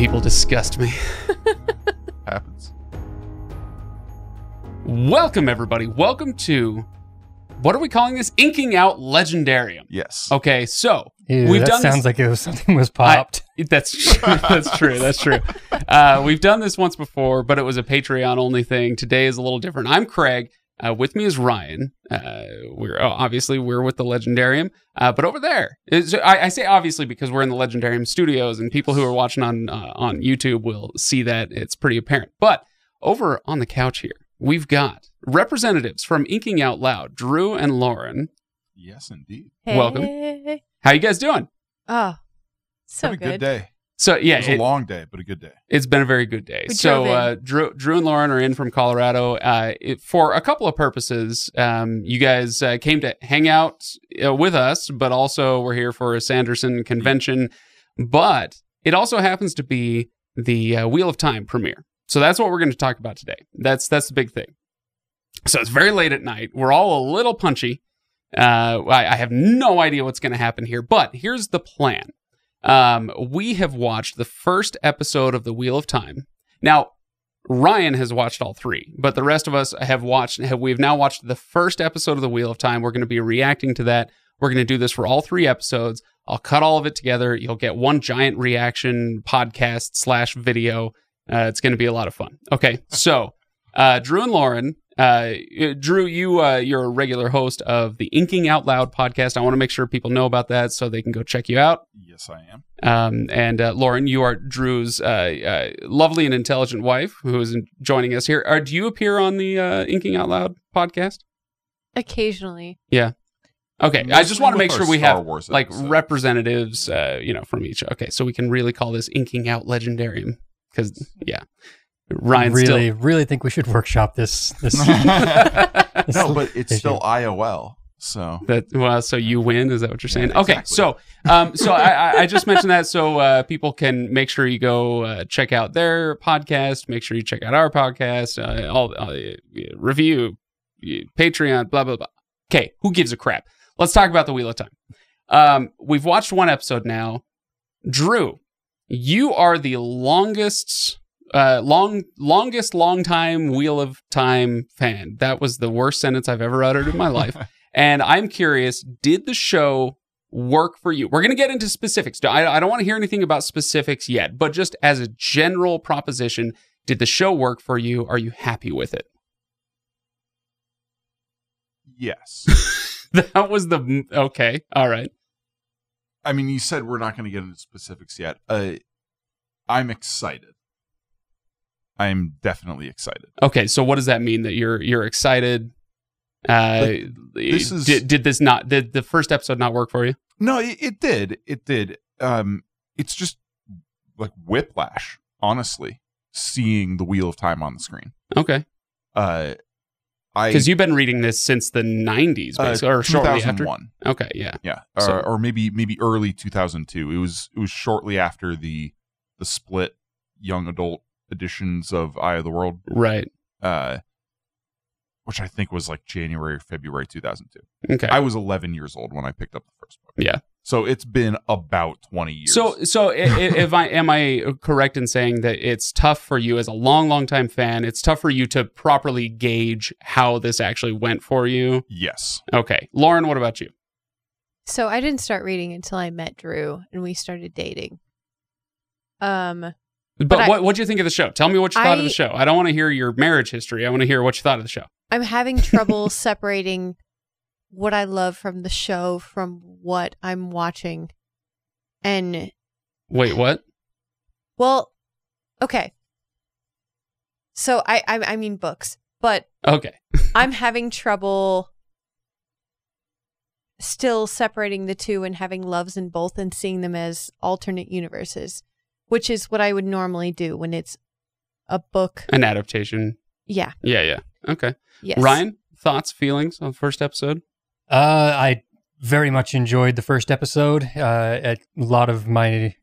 People disgust me. Happens. Welcome, everybody. Welcome to what are we calling this? Inking Out Legendarium. Yes. Okay, so Ew, we've that done sounds this. like it was something was popped. That's. That's true. That's true. Uh, we've done this once before, but it was a Patreon only thing. Today is a little different. I'm Craig. Uh, with me is Ryan. Uh, we're oh, obviously we're with the Legendarium, uh, but over there, is, I, I say obviously because we're in the Legendarium studios, and people who are watching on uh, on YouTube will see that it's pretty apparent. But over on the couch here, we've got representatives from Inking Out Loud, Drew and Lauren. Yes, indeed. Welcome. How you guys doing? Oh, so Had a good. good day. So yeah, it was it- a long day, but a good day. It's been a very good day. We so uh, Drew, Drew and Lauren are in from Colorado uh, it, for a couple of purposes. Um, you guys uh, came to hang out uh, with us, but also we're here for a Sanderson convention. But it also happens to be the uh, Wheel of Time premiere. So that's what we're going to talk about today. That's that's the big thing. So it's very late at night. We're all a little punchy. Uh, I, I have no idea what's going to happen here, but here's the plan. Um, we have watched the first episode of The Wheel of Time. Now, Ryan has watched all three, but the rest of us have watched. Have we've now watched the first episode of The Wheel of Time? We're going to be reacting to that. We're going to do this for all three episodes. I'll cut all of it together. You'll get one giant reaction podcast slash video. Uh, it's going to be a lot of fun. Okay, so uh, Drew and Lauren. Uh, Drew, you uh, you're a regular host of the Inking Out Loud podcast. I want to make sure people know about that so they can go check you out. Yes, I am. Um, and uh, Lauren, you are Drew's uh, uh, lovely and intelligent wife who is joining us here. Are, do you appear on the uh, Inking Out Loud podcast? Occasionally. Yeah. Okay, I just want to make sure we Star have Wars like episodes. representatives, uh, you know, from each. Okay, so we can really call this Inking Out Legendarium because yeah, Ryan really, really think we should workshop this. This no, but it's issue. still IOL. So that well. So you win. Is that what you're saying? Yeah, Okay, so um, so I, I- I just mentioned that so uh, people can make sure you go uh, check out their podcast. Make sure you check out our podcast. Uh, all uh, review, Patreon, blah blah blah. Okay, who gives a crap? Let's talk about the Wheel of Time. Um, we've watched one episode now. Drew, you are the longest, uh, long, longest, long time Wheel of Time fan. That was the worst sentence I've ever uttered in my life. and I'm curious, did the show work for you? We're going to get into specifics. I, I don't want to hear anything about specifics yet, but just as a general proposition, did the show work for you? Are you happy with it? yes. that was the okay. All right. I mean, you said we're not going to get into specifics yet. Uh, I'm excited. I'm definitely excited. Okay, so what does that mean that you're you're excited? Uh, this is- did did this not did the first episode not work for you? No, it, it did. It did. Um, it's just like whiplash, honestly, seeing the Wheel of Time on the screen. Okay, Uh, I because you've been reading this since the '90s, uh, or shortly after. 2001. Okay, yeah, Yeah, So- or, or maybe maybe early 2002. It was it was shortly after the the split young adult editions of Eye of the World, right. uh, which I think was like January or February 2002. Okay, I was 11 years old when I picked up the first book. Yeah. so it's been about 20 years. so so i- i- if I am I correct in saying that it's tough for you as a long long time fan? It's tough for you to properly gauge how this actually went for you. yes, Okay, Lauren, what about you? So I didn't start reading until I met Drew and we started dating. Um, But, I- what what do you think of the show? Tell me what you thought of the show. I don't want to hear your marriage history. I want to hear what you thought of the show. I'm having trouble separating what I love from the show from what I'm watching. And Wait, what? well, okay. So I I, I mean books, but Okay. I'm having trouble still separating the two and having loves in both and seeing them as alternate universes, which is what I would normally do when it's a book. An adaptation. Yeah. Yeah, yeah. Okay. Yes. Ryan, thoughts, feelings on the first episode? Uh, I very much enjoyed the first episode. Uh, a lot of my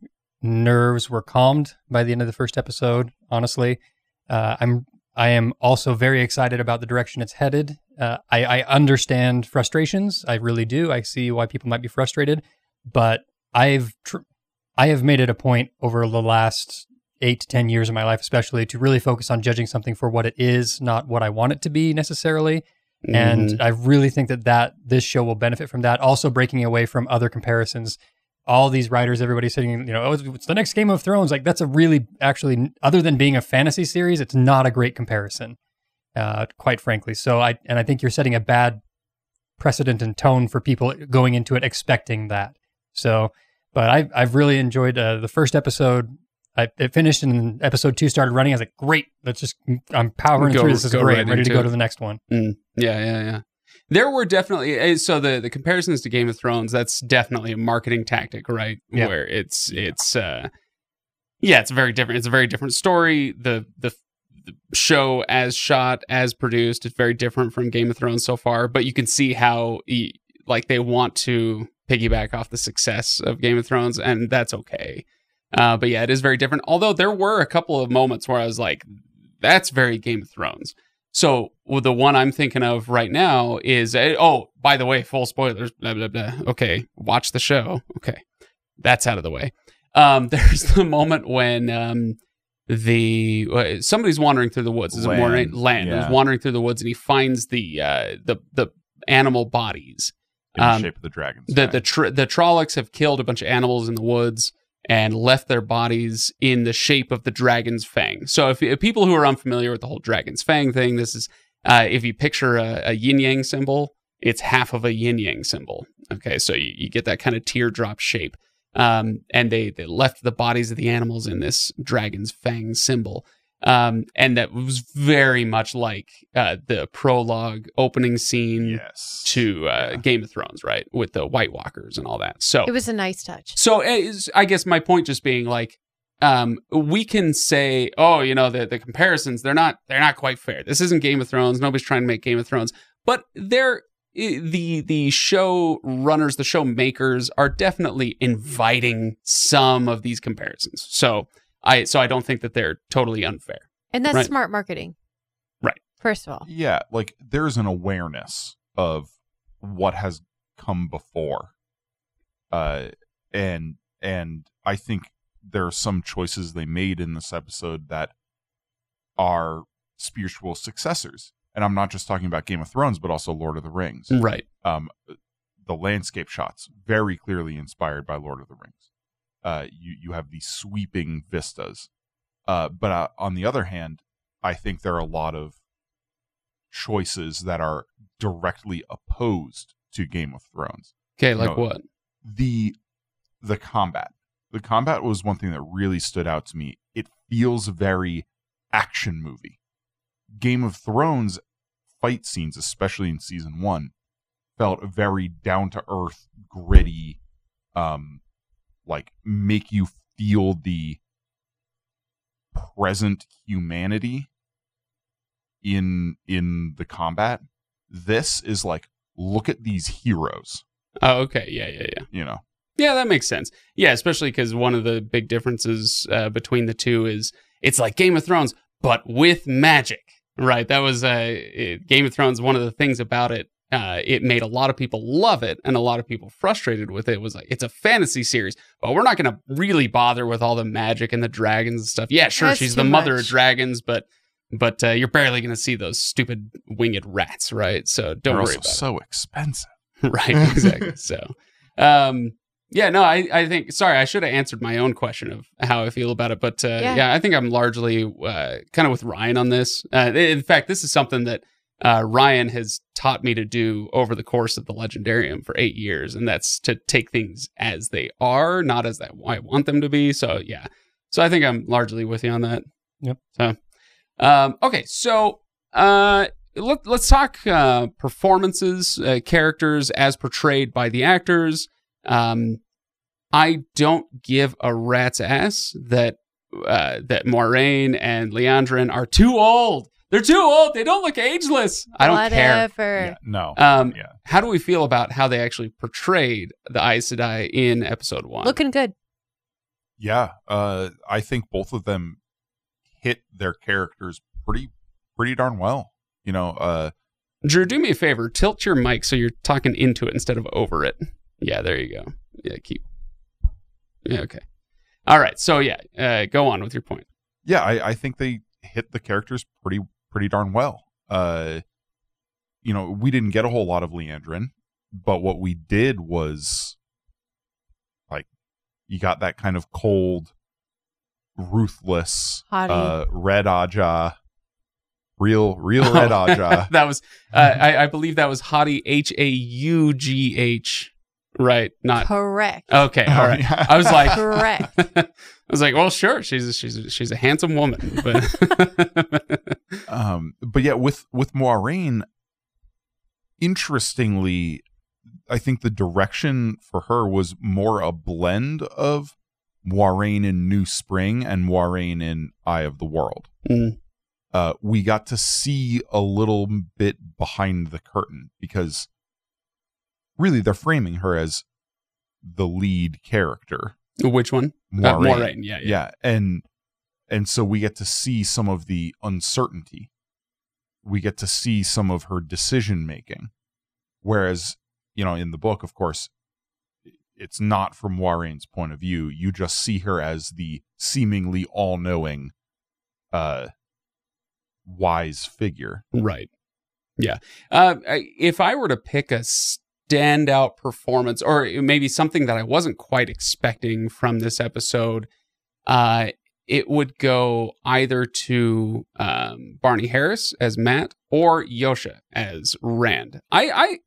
nerves were calmed by the end of the first episode. Honestly, uh, I'm I am also very excited about the direction it's headed. Uh, I, I understand frustrations. I really do. I see why people might be frustrated, but I've tr- I have made it a point over the last eight to 10 years of my life, especially to really focus on judging something for what it is, not what I want it to be necessarily. Mhm. And I really think that, that this show will benefit from that. Also, breaking away from other comparisons. All these writers, everybody's saying, you know, oh, it's, it's the next Game of Thrones. Like, that's a really, actually, other than being a fantasy series, it's not a great comparison, uh, quite frankly. So, I, and I think you're setting a bad precedent and tone for people going into it expecting that. So, but I've, I've really enjoyed uh, the first episode. I, it finished and episode two started running. I was like, great, let's just, I'm powering Go- through. This is great. right I'm ready to go it. to the next one. Mm, yeah, yeah, yeah. There were definitely eh, so the the comparisons to Game of Thrones. That's definitely a marketing tactic, right? Yeah. Where it's it's uh, yeah, it's very different. It's a very different story. The the the show as shot as produced is very different from Game of Thrones so far. But you can see how e- like they want to piggyback off the success of Game of Thrones, and that's okay. Uh, but yeah, it is very different. Although there were a couple of moments where I was like, "That's very Game of Thrones." So well, the one I'm thinking of right now is uh, oh, by the way, full spoilers. Blah blah blah. Okay, watch the show. Okay, that's out of the way. Um, there's the moment when um, the uh, somebody's wandering through the woods. Is it wandering land? yeah. Is wandering through the woods and he finds the uh, the the animal bodies. In the Um, shape of the dragon. The the tr- the Trollocs have killed a bunch of animals in the woods and left their bodies in the shape of the dragon's fang. So if, if people who are unfamiliar with the whole dragon's fang thing, this is uh, if you picture a, a yin yang symbol, it's half of a yin yang symbol. Okay, so you, you get that kind of teardrop shape. Um, and they they left the bodies of the animals in this dragon's fang symbol. Um, and that was very much like uh, the prologue opening scene yes. to uh, Yeah. Game of Thrones, right? With the White Walkers and all that. So, It was a nice touch. so uh, is- I guess my point just being like, um, we can say, oh, you know, the the comparisons they're not they're not quite fair. This isn't Game of Thrones. Nobody's trying to make Game of Thrones, but they're the the show runners, the show makers are definitely inviting some of these comparisons. So I so I don't think that they're totally unfair. And that's Right. smart marketing. Right. First of all. yeah, like there's an awareness of what has come before, uh, and and I think there are some choices they made in this episode that are spiritual successors, and I'm not just talking about Game of Thrones, but also Lord of the Rings. Right. um, the landscape shots very clearly inspired by Lord of the Rings. Uh, you you have these sweeping vistas, uh, but uh, on the other hand, I think there are a lot of choices that are directly opposed to Game of Thrones. Okay. Like No. what? The the combat, the combat was one thing that really stood out to me. It feels very action movie. Game of Thrones fight scenes, especially in season one, felt very down to earth, gritty, um, like make you feel the present humanity in in the combat. This is like look at these heroes, Oh, okay. Yeah. Yeah. Yeah. you know. Yeah, that makes sense. Yeah, especially because one of the big differences uh, between the two is it's like Game of Thrones, but with magic, right? That was uh, it- Game of Thrones. One of the things about it, uh, it made a lot of people love it, and a lot of people frustrated with it. Was like it's a fantasy series, but we're not going to really bother with all the magic and the dragons and stuff. Yeah, sure, That's she's the mother of dragons, but but uh, you're barely going to see those stupid winged rats, right? So don't They're worry also about it. so expensive. right exactly so um yeah no i i think sorry i should have answered my own question of how i feel about it but uh, yeah. Yeah. i think i'm largely uh, kind of with ryan on this uh, in fact this is something that uh, ryan has taught me to do over the course of the legendarium for eight years and that's to take things as they are not as that i want them to be so yeah so i think i'm largely with you on that Yep. so um okay so uh let, let's talk uh, performances, uh, characters as portrayed by the actors. Um, I don't give a rat's ass that uh, that Moiraine and Liandrin are too old. They're too old. They don't look ageless. I don't care. Whatever. Yeah, no. Um, yeah. How do we feel about how they actually portrayed the Aes Sedai in episode one? Looking good. Yeah, uh, I think both of them hit their characters pretty pretty darn well. You know, uh, Drew, do me a favor. Tilt your mic so you're talking into it instead of over it. Yeah, there you go. Yeah, keep. Yeah, okay. All right. So yeah, uh, go on with your point. yeah, I, I think they hit the characters pretty pretty darn well. Uh, you know, we didn't get a whole lot of Liandrin, but what we did was like you got that kind of cold, ruthless, uh, red Aja, real real red Aja. that was, uh, I, I believe that was Hottie H A U G H. Right. Not Correct. okay. All right. Yeah. I was like, Correct. I was like, well, sure. She's a, she's a, she's a handsome woman, but um but yeah with with Moiraine interestingly i think the direction for her was more a blend of Moiraine in new spring and Moiraine in eye of the world Mm. uh we got to see a little bit behind the curtain because really they're framing her as the lead character which one? Uh, Moiraine. Moiraine. Yeah, yeah. yeah and and so we get to see some of the uncertainty we get to see some of her decision making whereas you know in the book of course it's not from Moiraine's point of view you just see her as the seemingly all-knowing uh wise figure Right. Yeah. Uh, if I were to pick a standout performance, or maybe something that I wasn't quite expecting from this episode, uh, it would go either to um, Barney Harris as Mat or Josha as Rand. I, I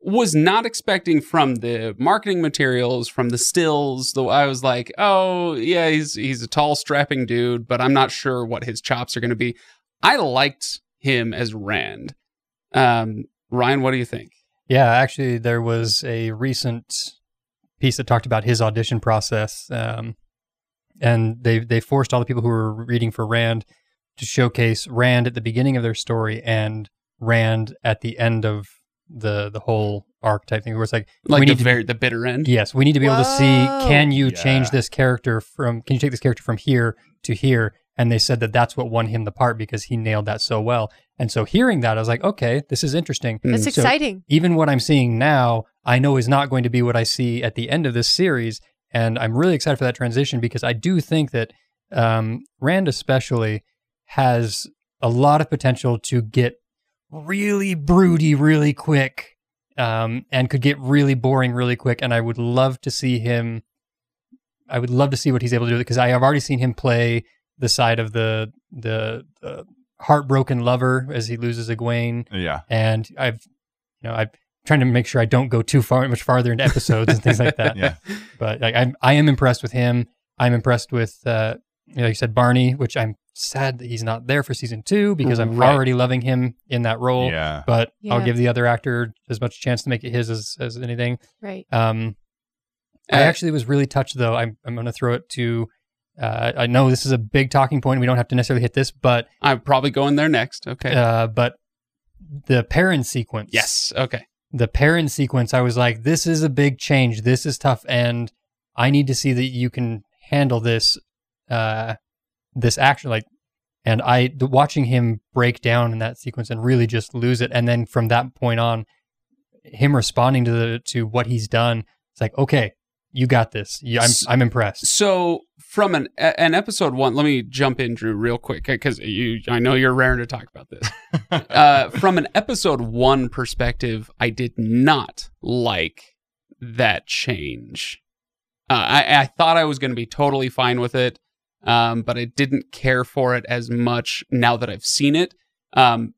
was not expecting from the marketing materials, from the stills, though I was like, oh yeah, he's he's a tall, strapping dude, but I'm not sure what his chops are going to be. I liked him as Rand. Um, Ryan, what do you think? Yeah, actually, there was a recent piece that talked about his audition process, um, and they they forced all the people who were reading for Rand to showcase Rand at the beginning of their story and Rand at the end of the the whole arc type thing, where it's like Like we the need to very the bitter end. Yes, we need to be able to see can you Yeah. change this character from can you take this character from here to here? And they said that that's what won him the part because he nailed that so well. And so hearing that, I was like, okay, this is interesting. That's So exciting. even what I'm seeing now, I know is not going to be what I see at the end of this series. And I'm really excited for that transition because I do think that um, Rand, especially, has a lot of potential to get really broody really quick um, and could get really boring really quick. And I would love to see him. I would love to see what he's able to do because I have already seen him play the side of the the, the heartbroken lover as he loses Egwene yeah and I've you know I'm trying to make sure I don't go too far much farther into episodes and things like that. yeah But like I'm I am impressed with him. I'm impressed with uh you know, like you said Barney, which I'm sad that he's not there for season two because I'm Right. already loving him in that role. yeah But I'll give the other actor as much chance to make it his as, as anything. Right. Um, I Uh, actually was really touched though. I'm I'm going to throw it to. Uh, I know this is a big talking point. We don't have to necessarily hit this, but I'm probably going there next. Okay. uh, but the Perrin sequence. yes. Okay. the Perrin sequence, I was like, this is a big change. This is tough, and I need to see that you can handle this, uh, this action. Like, and I the, watching him break down in that sequence and really just lose it, and then from that point on, him responding to the to what he's done, it's like, okay, you got this. You, I'm I'm impressed. So from an an episode one, let me jump in, Drew, real quick, because you I know you're raring to talk about this. uh, from an episode one perspective, I did not like that change. Uh, I, I thought I was going to be totally fine with it, um, but I didn't care for it as much now that I've seen it. Um,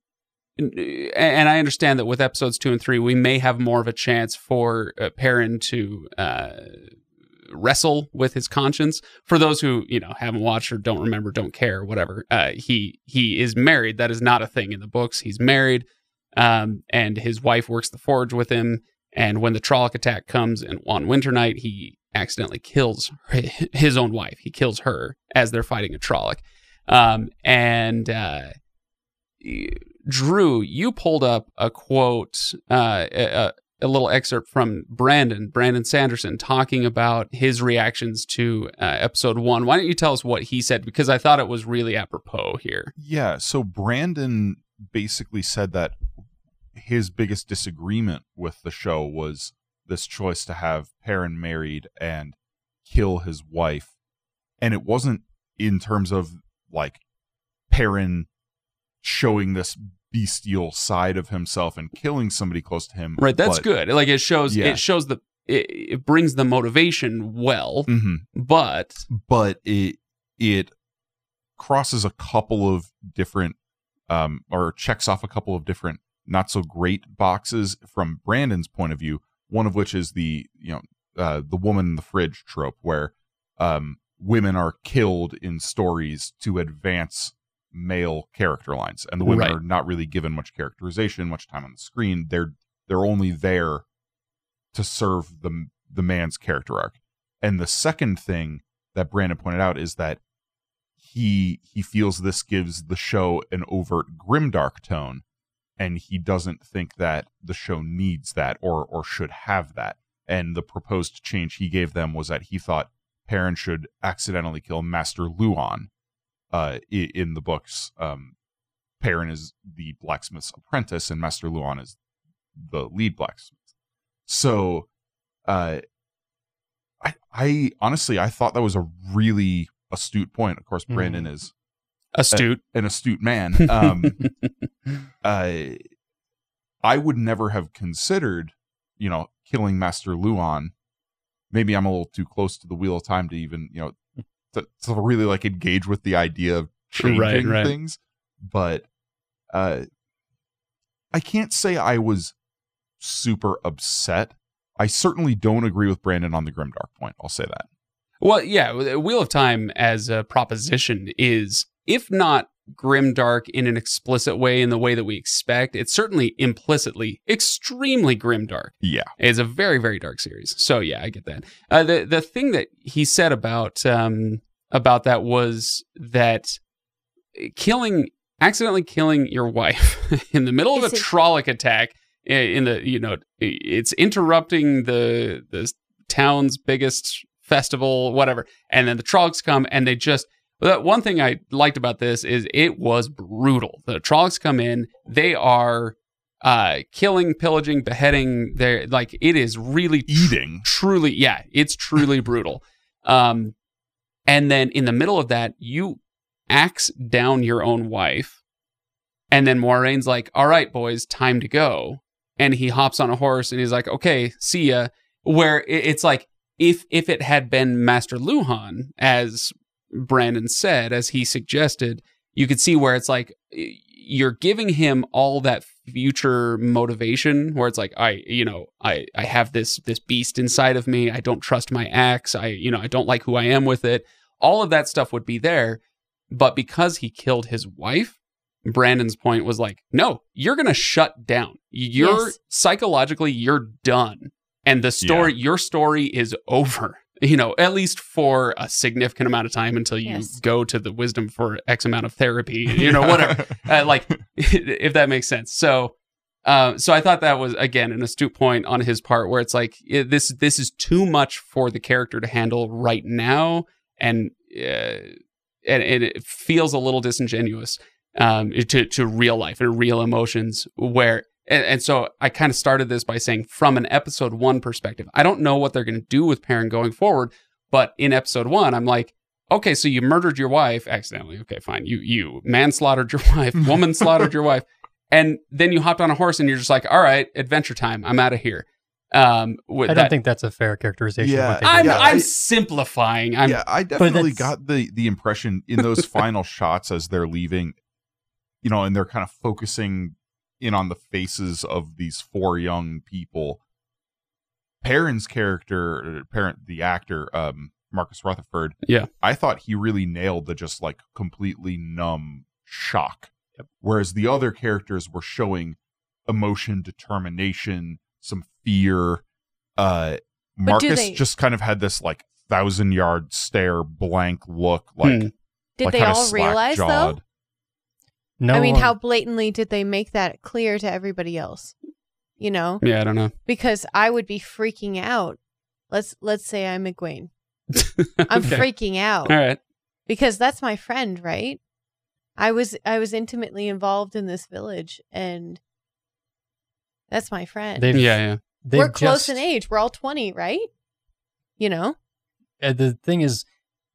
and- I understand that with episodes two and three, we may have more of a chance for uh, Perrin to uh, wrestle with his conscience. For those who you know haven't watched or don't remember, don't care, whatever. Uh, he he is married. That is not a thing in the books. He's married, um, and his wife works the forge with him. And when the Trolloc attack comes and on Winter Night, he accidentally kills his own wife. He kills her as they're fighting a Trolloc. Um, and uh, Drew, you pulled up a quote, uh, a, a little excerpt from Brandon, Brandon Sanderson, talking about his reactions to uh, episode one. Why don't you tell us what he said? Because I thought it was really apropos here. Yeah, so Brandon basically said that his biggest disagreement with the show was this choice to have Perrin married and kill his wife and it wasn't in terms of like Perrin showing this bestial side of himself and killing somebody close to him. Right, that's but- good. Like it shows Yeah. it shows the it, it brings the motivation well, Mhm. but but it it crosses a couple of different um or checks off a couple of different not so great boxes from Brandon's point of view one of which is the you know uh the woman in the fridge trope where um women are killed in stories to advance male character lines and the women Right. are not really given much characterization much time on the screen. They're they're only there to serve the the man's character arc. And the second thing that Brandon pointed out is that he he feels this gives the show an overt grimdark tone and he doesn't think that the show needs that or or should have that. And the proposed change he gave them was that he thought Perrin should accidentally kill Master Luhhan uh in the books um Perrin is the blacksmith's apprentice and Master Luhhan is the lead blacksmith so uh I, I honestly I thought that was a really astute point. Of course, Brandon is astute. an astute man. Um, uh, I would never have considered, you know, killing Master Luhhan. Maybe I'm a little too close to the wheel of time to even, you know, to, to really like engage with the idea of changing Right, right. things. But uh, I can't say I was super upset. I certainly don't agree with Brandon on the grimdark point. I'll say that. Well, yeah, Wheel of Time as a proposition is, if not grimdark in an explicit way, in the way that we expect, it's certainly implicitly extremely grimdark. Yeah. It's a very, very dark series. So yeah, I get that. Uh, the the thing that he said about um, about that was that killing accidentally killing your wife in the middle of a trolloc attack in the you know it's interrupting the the town's biggest festival whatever and then the Trollocs come and they just the one thing I liked about this is it was brutal. The Trollocs come in, they are uh killing, pillaging, beheading. They're like it is really Eating. truly yeah it's truly brutal um and then in the middle of that you axe down your own wife. And then Moiraine's like all right boys time to go. And he hops on a horse and he's like okay see ya. Where it's like if if it had been master luhhan as brandon said as he suggested you could see where it's like you're giving him all that future motivation where it's like i you know i i have this this beast inside of me. I don't trust my axe i you know i don't like who i am with it all of that stuff would be there but because he killed his wife brandon's point was like no you're gonna shut down. You're Yes. psychologically you're done. And the story your story is over you know at least for a significant amount of time until you Yes. go to the wisdom for x amount of therapy you know whatever. Uh, like if that makes sense. So uh, so I thought that was again an astute point on his part, where it's like it, this this is too much for the character to handle right now, and uh, and, and it feels a little disingenuous um, to to real life and real emotions. Where and, and so I kind of started this by saying, from an episode one perspective, I don't know what they're going to do with Perrin going forward, but in episode one, I'm like, okay, so you murdered your wife accidentally. Okay, fine. You you manslaughtered your wife, woman slaughtered your wife, and then you hopped on a horse and you're just like, all right, adventure time. I'm out of here. Um, with I don't that, think that's a fair characterization. Yeah, of what they I'm. Yeah, I'm I- simplifying. I'm yeah, I definitely got the the impression in those final shots as they're leaving, you know, and they're kind of focusing in on the faces of these four young people. Perrin's character, Perrin, the actor, um, Marcus Rutherford. Yeah. I thought he really nailed the just like completely numb shock. Whereas the other characters were showing emotion, determination, some fear. Uh, Marcus they- just kind of had this like thousand yard stare, blank look, like Hmm. Did like they all realize though? no, I mean, how blatantly did they make that clear to everybody else? You know, yeah, I don't know. because I would be freaking out. Let's let's say I'm Egwene. I'm Okay. freaking out All right. because that's my friend, right? I was I was intimately involved in this village, and that's my friend. They've- Yeah, yeah. They've We're close just- in age. We're all twenty, right? You know, the thing is,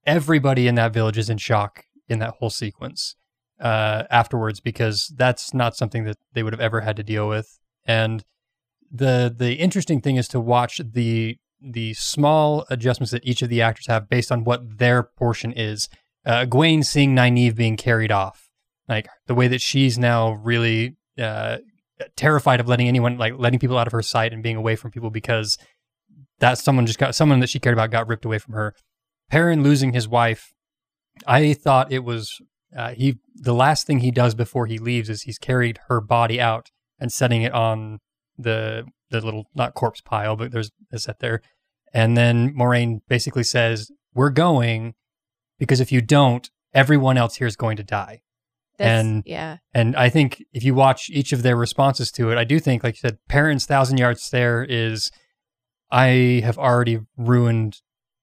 everybody in that village is in shock in that whole sequence uh, afterwards because that's not something that they would have ever had to deal with. And the the interesting thing is to watch the the small adjustments that each of the actors have based on what their portion is. Uh, Gwen seeing Nynaeve being carried off, like the way that she's now really uh, terrified of letting anyone like letting people out of her sight and being away from people because that someone just got someone that she cared about got ripped away from her. Perrin losing his wife, I thought it was uh, he. The last thing he does before he leaves is he's carried her body out and setting it on the the little not corpse pile, but there's a set there. And then Moiraine basically says, "We're going because if you don't, everyone else here is going to die." That's, And- yeah, And I think if you watch each of their responses to it, I do think, like you said, Perrin's thousand yard stare is, I have already ruined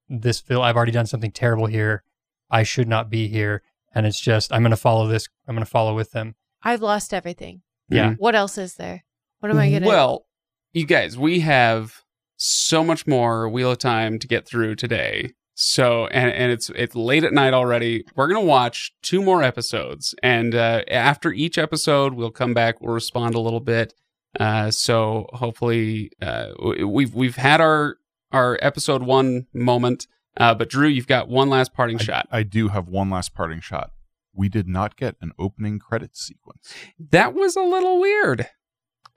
this film. I've already done something terrible here. I should not be here. And it's just, I'm going to follow this. I'm going to follow with them. I've lost everything. Yeah. Mm-hmm. What else is there? What am I mm-hmm. gonna? Well, you guys, we have so much more Wheel of Time to get through today. So, and and it's it's late at night already. We're gonna watch two more episodes, and uh, after each episode, we'll come back. We'll respond a little bit. Uh, so hopefully, uh, we've we've had our our episode one moment. Uh, but Drew, you've got one last parting I, shot. I do have one last parting shot. We did not get an opening credits sequence. That was a little weird.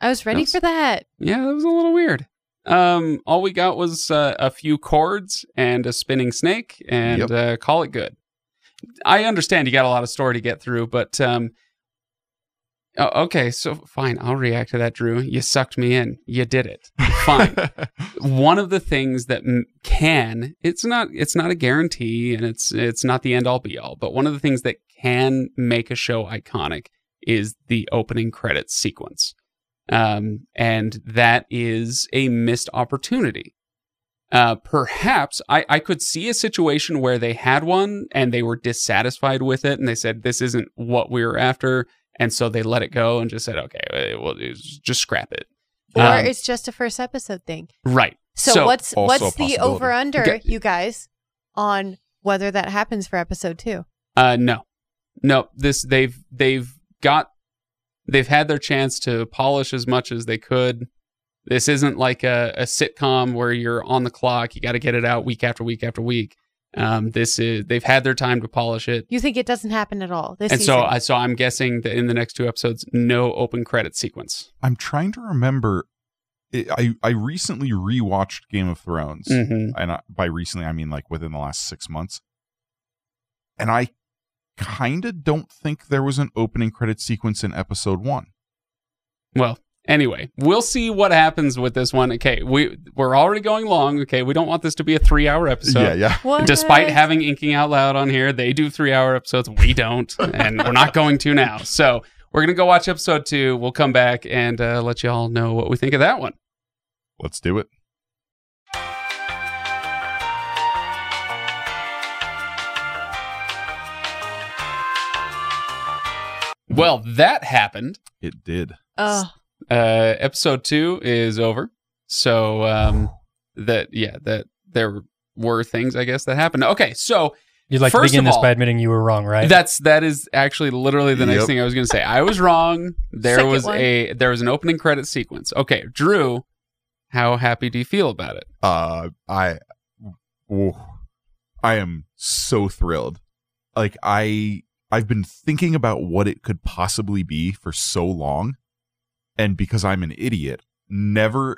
I was ready That's- for that. Yeah, that was a little weird. Um, all we got was uh, a few chords and a spinning snake, and Yep. uh, call it good. I understand you got a lot of story to get through, but um, oh, okay, so fine, I'll react to that, Drew. You sucked me in. You did it. Fine. One of the things that m- can it's not it's not a guarantee, and it's it's not the end all be all, but one of the things that can make a show iconic is the opening credits sequence um, and that is a missed opportunity. Uh, perhaps I, I could see a situation where they had one and they were dissatisfied with it, and they said this isn't what we were after, and so they let it go and just said, okay, uh, well, just scrap it. Or Um, it's just a first episode thing. Right. So, what's what's the over under, Okay. you guys, on whether that happens for episode two? Uh, no, no. This they've they've got they've had their chance to polish as much as they could. This isn't like a, a sitcom where you're on the clock. You got to get it out week after week after week. Um, this is they've had their time to polish it, You think it doesn't happen at all this and season? so I so I'm guessing that in the next two episodes, no open credit sequence. I'm trying to remember. I I- I recently rewatched Game of Thrones, Mm-hmm. and I, by recently I mean like within the last six months. And I kind of don't think there was an opening credit sequence in episode one. Well, anyway, we'll see what happens with this one. Okay, we we're already going long. Okay, we don't want this to be a three hour episode. yeah, yeah. What? Despite having inking out loud on here, they do three hour episodes. We don't, and we're not going to now. So we're gonna go watch episode two. We'll come back and uh, let you all know what we think of that one. Let's do it. Well, that happened. It did. Oh, Uh, episode two is over. So um, that yeah, that there were things I guess that happened. Okay, so You'd like First to begin this all- by admitting you were wrong, right? That's that is actually literally the next thing I was going to say. I was wrong. There Second was one. a there was an opening credit sequence. Okay, Drew, how happy do you feel about it? Uh, I, oh, I am so thrilled. Like I, I've been thinking about what it could possibly be for so long, and because I'm an idiot, never,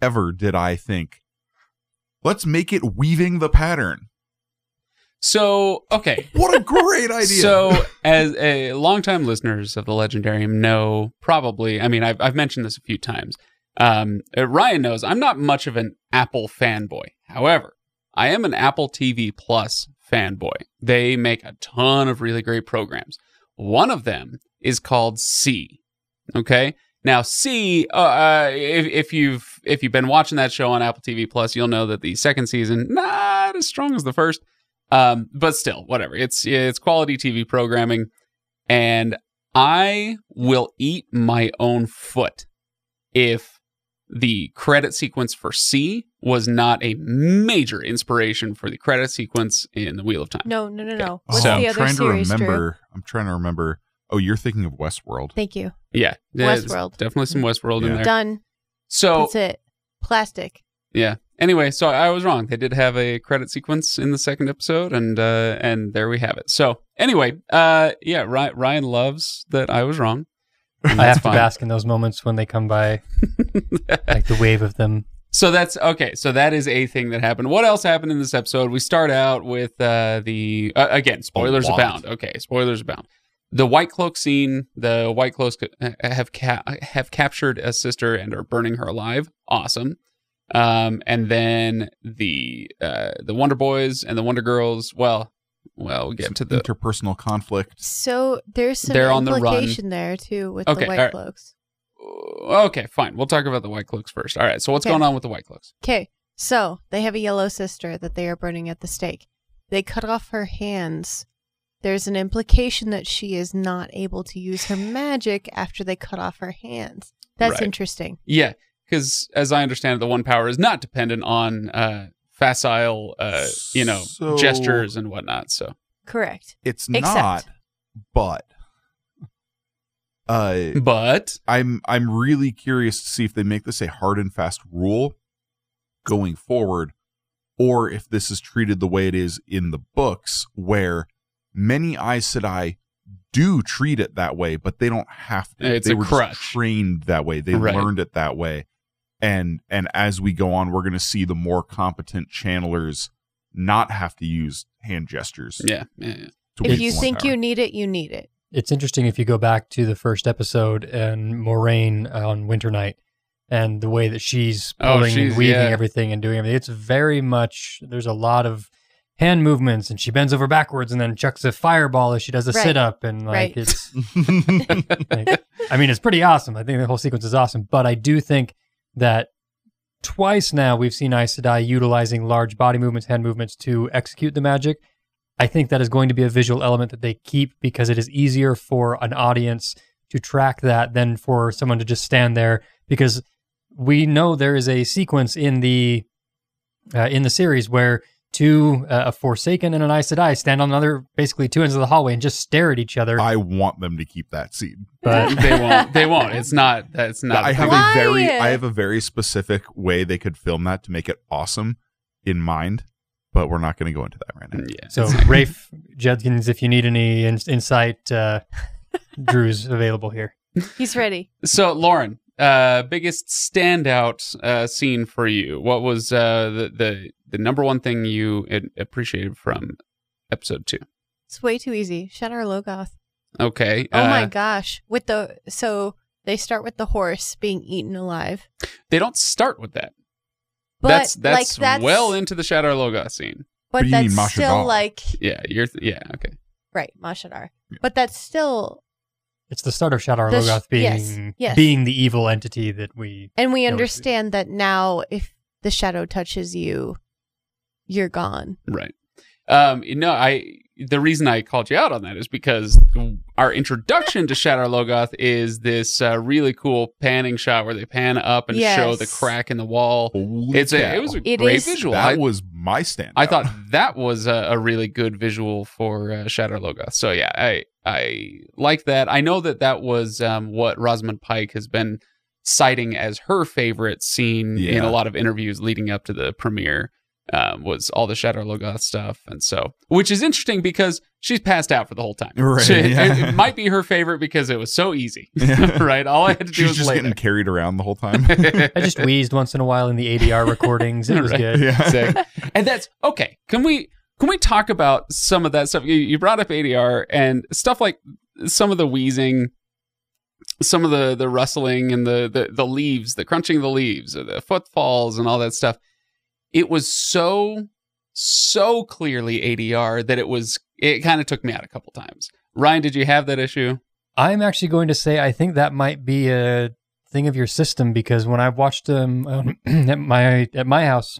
ever did I think, let's make it weaving the pattern. So okay, What a great idea! So, as a longtime listeners of the Legendarium know, probably, I mean, I've, I've mentioned this a few times. Um, uh, Ryan knows I'm not much of an Apple fanboy. However, I am an Apple TV Plus fanboy. They make a ton of really great programs. One of them is called See. Okay. Now, See, uh, uh, if, if you've if you've been watching that show on Apple TV Plus, you'll know that the second season not as strong as the first. Um, but still, whatever. It's it's quality TV programming, and I will eat my own foot if the credit sequence for See was not a major inspiration for the credit sequence in the Wheel of Time. No, no, no, no. Oh, What's So- the I'm other trying series, to Drew? remember. I'm trying to remember. Oh, you're thinking of Westworld. Thank you. Yeah, Westworld. Definitely some Westworld in there. Done. So That's it. Plastic. yeah. Anyway, so I was wrong. They did have a credit sequence in the second episode, and uh, and there we have it. So anyway, uh, yeah, Ryan, Ryan loves that I was wrong. I that's have to bask in those moments when they come by, like the wave of them. So that's okay. So that is a thing that happened. What else happened in this episode? We start out with uh, the uh, again spoilers lot. abound. Okay, spoilers abound. The white cloak scene. The white cloaks uh, have ca- have captured a sister and are burning her alive. Awesome. Um, and then the uh, the Wonder Boys and the Wonder Girls. Well, well, we get Some to the interpersonal conflict. So there's some They're on the run. there too with Okay, the white all right. cloaks. Okay, fine. We'll talk about the white cloaks first. All right. So what's Okay. going on with the white cloaks? Okay, so they have a yellow sister that they are burning at the stake. They cut off her hands. There's an implication that she is not able to use her magic after they cut off her hands. That's Right. interesting. Yeah, because as I understand it, the one power is not dependent on uh, facile, uh, you know, So- gestures and whatnot. So, Correct. It's Except- not, but uh, but I'm I'm really curious to see if they make this a hard and fast rule going forward, or if this is treated the way it is in the books, where many Aes Sedai do treat it that way, but they don't have to. It's they a were crutch. just trained that way. They Right. learned it that way, and and as we go on, we're going to see the more competent channelers not have to use hand gestures. yeah, yeah, yeah. If you think power. you need it, you need it. It's interesting if you go back to the first episode and Moiraine on Winter Night and the way that she's Oh, pulling she's- and weaving yeah. everything and doing everything. It's very much, there's a lot of hand movements and she bends over backwards and then chucks a fireball as she does a Right. sit up. And like, Right. it's, like, I mean, it's pretty awesome. I think the whole sequence is awesome. But I do think that twice now we've seen Aes Sedai utilizing large body movements, hand movements to execute the magic. I think that is going to be a visual element that they keep because it is easier for an audience to track that than for someone to just stand there because we know there is a sequence in the uh, in the series where two uh, a Forsaken and an Aes Sedai stand on another basically two ends of the hallway and just stare at each other. I want them to keep that scene. but they won't. They won't. It's not. That's not. I have thing. a very I have a very specific way they could film that to make it awesome in mind, but we're not going to go into that right now. Yeah. so Rafe Judkins, if you need any in- insight, uh, Drew's available here. He's ready. So, Lauren, uh, biggest standout uh, scene for you? What was uh, the the the number one thing you appreciated from episode two? It's way too easy. Shadar Logoth. Okay. Oh my uh, gosh. With the so they start with the horse being eaten alive. They don't start with that. But that's that's, like that's well into the Shadar Logoth scene. but What do you mean, that's still like Yeah, you're th- yeah okay. right, Mashadar. But that's still It's the start of Shadar The Logoth being yes, yes. being the evil entity that we and we No, it's- understand that now if the shadow touches you, you're gone. Right. Um, you know, I the reason I called you out on that is because our introduction to Shadar Logoth is this uh, really cool panning shot where they pan up and show the crack in the wall. Holy It's a it was a It great is- visual. that I, was my stand. I thought that was a, a really good visual for uh, Shadar Logoth. So yeah, I I like that. I know that that was um, what Rosamund Pike has been citing as her favorite scene in a lot of interviews leading up to the premiere. Um, was all the Shadar Logoth stuff, and so which is interesting because she's passed out for the whole time. Right, She- it- yeah. it, might be her favorite because it was so easy, Yeah. right? All I had to do she's was just lay getting carried around the whole time. I just wheezed once in a while in the ADR recordings. It was Right. good. yeah. Sick. and that's okay. Can we can we talk about some of that stuff? You, you brought up ADR and stuff like some of the wheezing, some of the the rustling and the the, the leaves, the crunching of the leaves, or the footfalls and all that stuff. It was so so clearly ADR that it was it kind of took me out a couple times. Ryan, did you have that issue? I'm actually going to say I think that might be a thing of your system because when I've watched them um, at my at my house,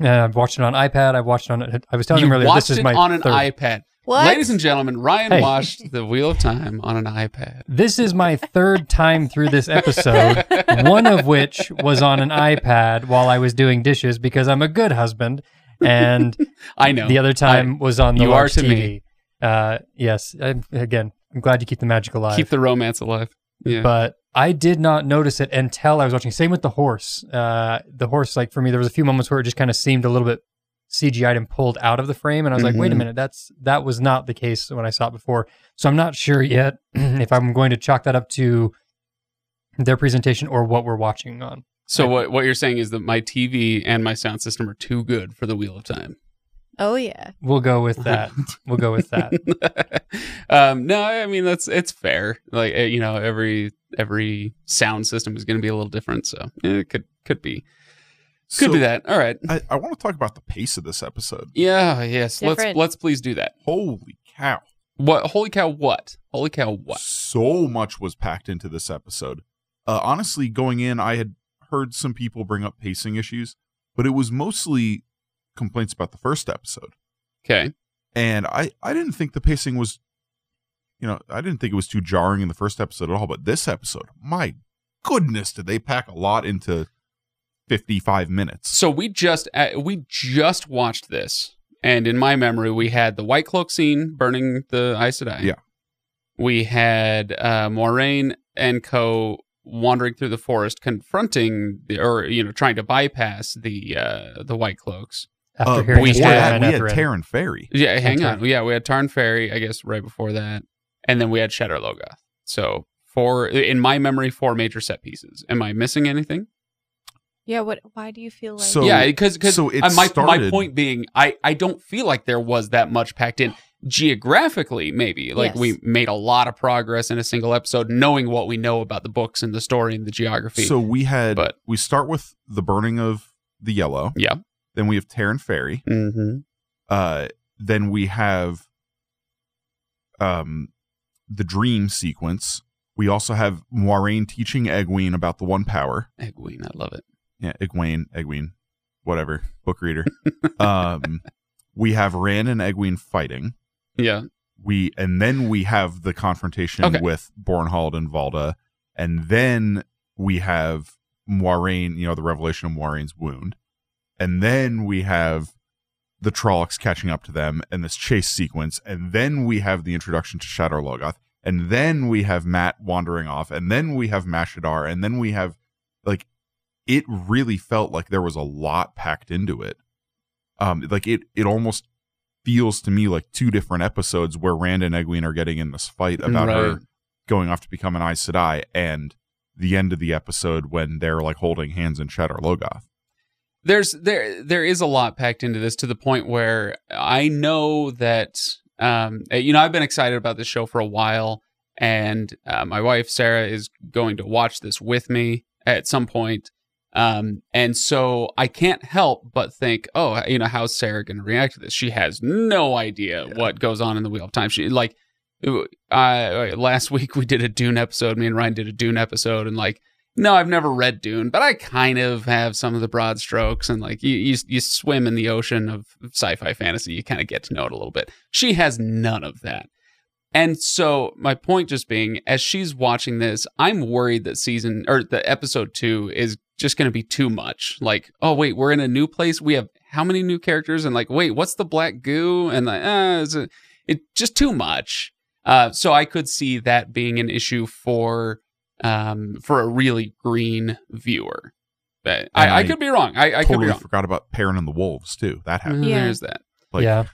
uh, I've watched it on iPad. I've watched it on. I was telling you him earlier. This is my on an third. iPad. What? Ladies and gentlemen, Ryan Hey. watched The Wheel of Time on an iPad. This is my third time through this episode, one of which was on an iPad while I was doing dishes because I'm a good husband, and I know. the other time was on the you are to TV. me. Uh, yes, I, again, I'm glad you keep the magic alive. Keep the romance alive. Yeah. but I did not notice it until I was watching. Same with the horse. Uh, the horse, like for me, there was a few moments where it just kind of seemed a little bit CGI'd and pulled out of the frame, and I was like, wait a Mhm. minute, that's that was not the case when I saw it before. So I'm not sure yet if I'm going to chalk that up to their presentation or what we're watching on. so what what you're saying is that my TV and my sound system are too good for The Wheel of Time. oh yeah. We'll go with that. we'll go with that. um, no, I mean that's it's fair. Like uh, you know, every every sound system is going to be a little different, so eh, it could could be could So, be that. All right. I, I want to talk about the pace of this episode. Yeah. Yes. Let's let's please do that. Holy cow. What? Holy cow! What? Holy cow! What? So much was packed into this episode. Uh, honestly, going in, I had heard some people bring up pacing issues, but it was mostly complaints about the first episode. Okay. And I, I didn't think the pacing was, you know, I didn't think it was too jarring in the first episode at all. But this episode, my goodness, did they pack a lot into 55 minutes? So we just uh, we just watched this, and in my memory, we had the White Cloak scene burning the Aes Sedai. Yeah. We had uh, Moiraine and Co. wandering through the forest, confronting the, or you know, trying to bypass the uh, the White Cloaks. After Uh, hearing we the had- we had Manetheren. Taren Ferry. Yeah, hang on. Yeah, we had Taren Ferry, I guess, right before that, and then we had Shadar Logoth. So four, in my memory, four major set pieces. Am I missing anything? Yeah. What? Why do you feel like? So- yeah, because because so it my my point being, I I don't feel like there was that much packed in geographically. Maybe like Yes. we made a lot of progress in a single episode, knowing what we know about the books and the story and the geography. So we had, But- we start with the burning of the yellow. yeah, Then we have Taren Ferry. mm-hmm. Uh, then we have um, the dream sequence. We also have Moiraine teaching Egwene about the One Power. Egwene, I love it. Yeah, Egwene, Egwene, whatever, book reader. um, we have Rand and Egwene fighting. Yeah, We and then we have the confrontation Okay. with Bornhald and Valda, and then we have Moiraine. You know, the revelation of Moiraine's wound, and then we have the Trollocs catching up to them and this chase sequence, and then we have the introduction to Shadar Logoth, and then we have Mat wandering off, and then we have Mashadar, and then we have like it really felt like there was a lot packed into it. Um, like it, it almost feels to me like two different episodes where Rand and Egwene are getting in this fight about her going off to become an Aes Sedai, and the end of the episode when they're like holding hands in Shadar Logoth. there's there there is a lot packed into this to the point where I know that um you know I've been excited about this show for a while and uh, my wife Sarah is going to watch this with me at some point um and so I can't help but think oh you know how's Sarah going to react to this she has no idea Yeah. what goes on in the wheel of time she like I last week we did a Dune episode me and Ryan did a Dune episode and like no, I've never read Dune, but I kind of have some of the broad strokes, and like you, you, you swim in the ocean of sci-fi fantasy, you kind of get to know it a little bit. She has none of that, and so my point just being, as she's watching this, I'm worried that season or the episode two is just going to be too much. Like, oh wait, we're in a new place. We have how many new characters? And like, wait, what's the black goo? And like, uh, is it, it just too much. Uh, so I could see that being an issue for um, for a really green viewer. But I, I, I could be wrong. I, I could be totally wrong. forgot about Perrin and the Wolves too. That happened. Uh, Yeah. There's that. Like, yeah.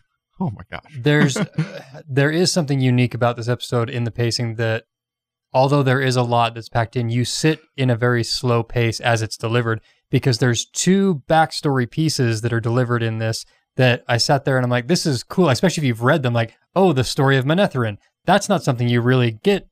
Oh my gosh. there's there is something unique about this episode in the pacing that although there is a lot that's packed in you sit in a very slow pace as it's delivered because there's two backstory pieces that are delivered in this that i sat there and i'm like this is cool especially if you've read them like oh the story of Manetheren. that's not something you really get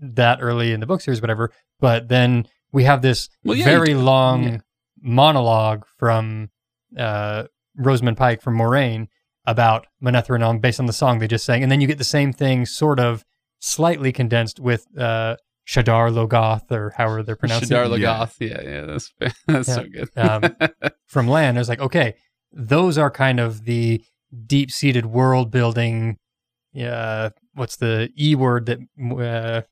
that early in the book series whatever but then we have this Well, yeah, very long Yeah. monologue from uh, Rosamund Pike from Moiraine about Manetheren on based on the song they just sang, and then you get the same thing, sort of slightly condensed with uh, Shadar Logoth or however they're pronouncing Shadar it Logoth. Yeah, yeah, that's that's so good. Um, from Lan, I was like, okay, those are kind of the deep seated world building yeah, what's the e word that uh,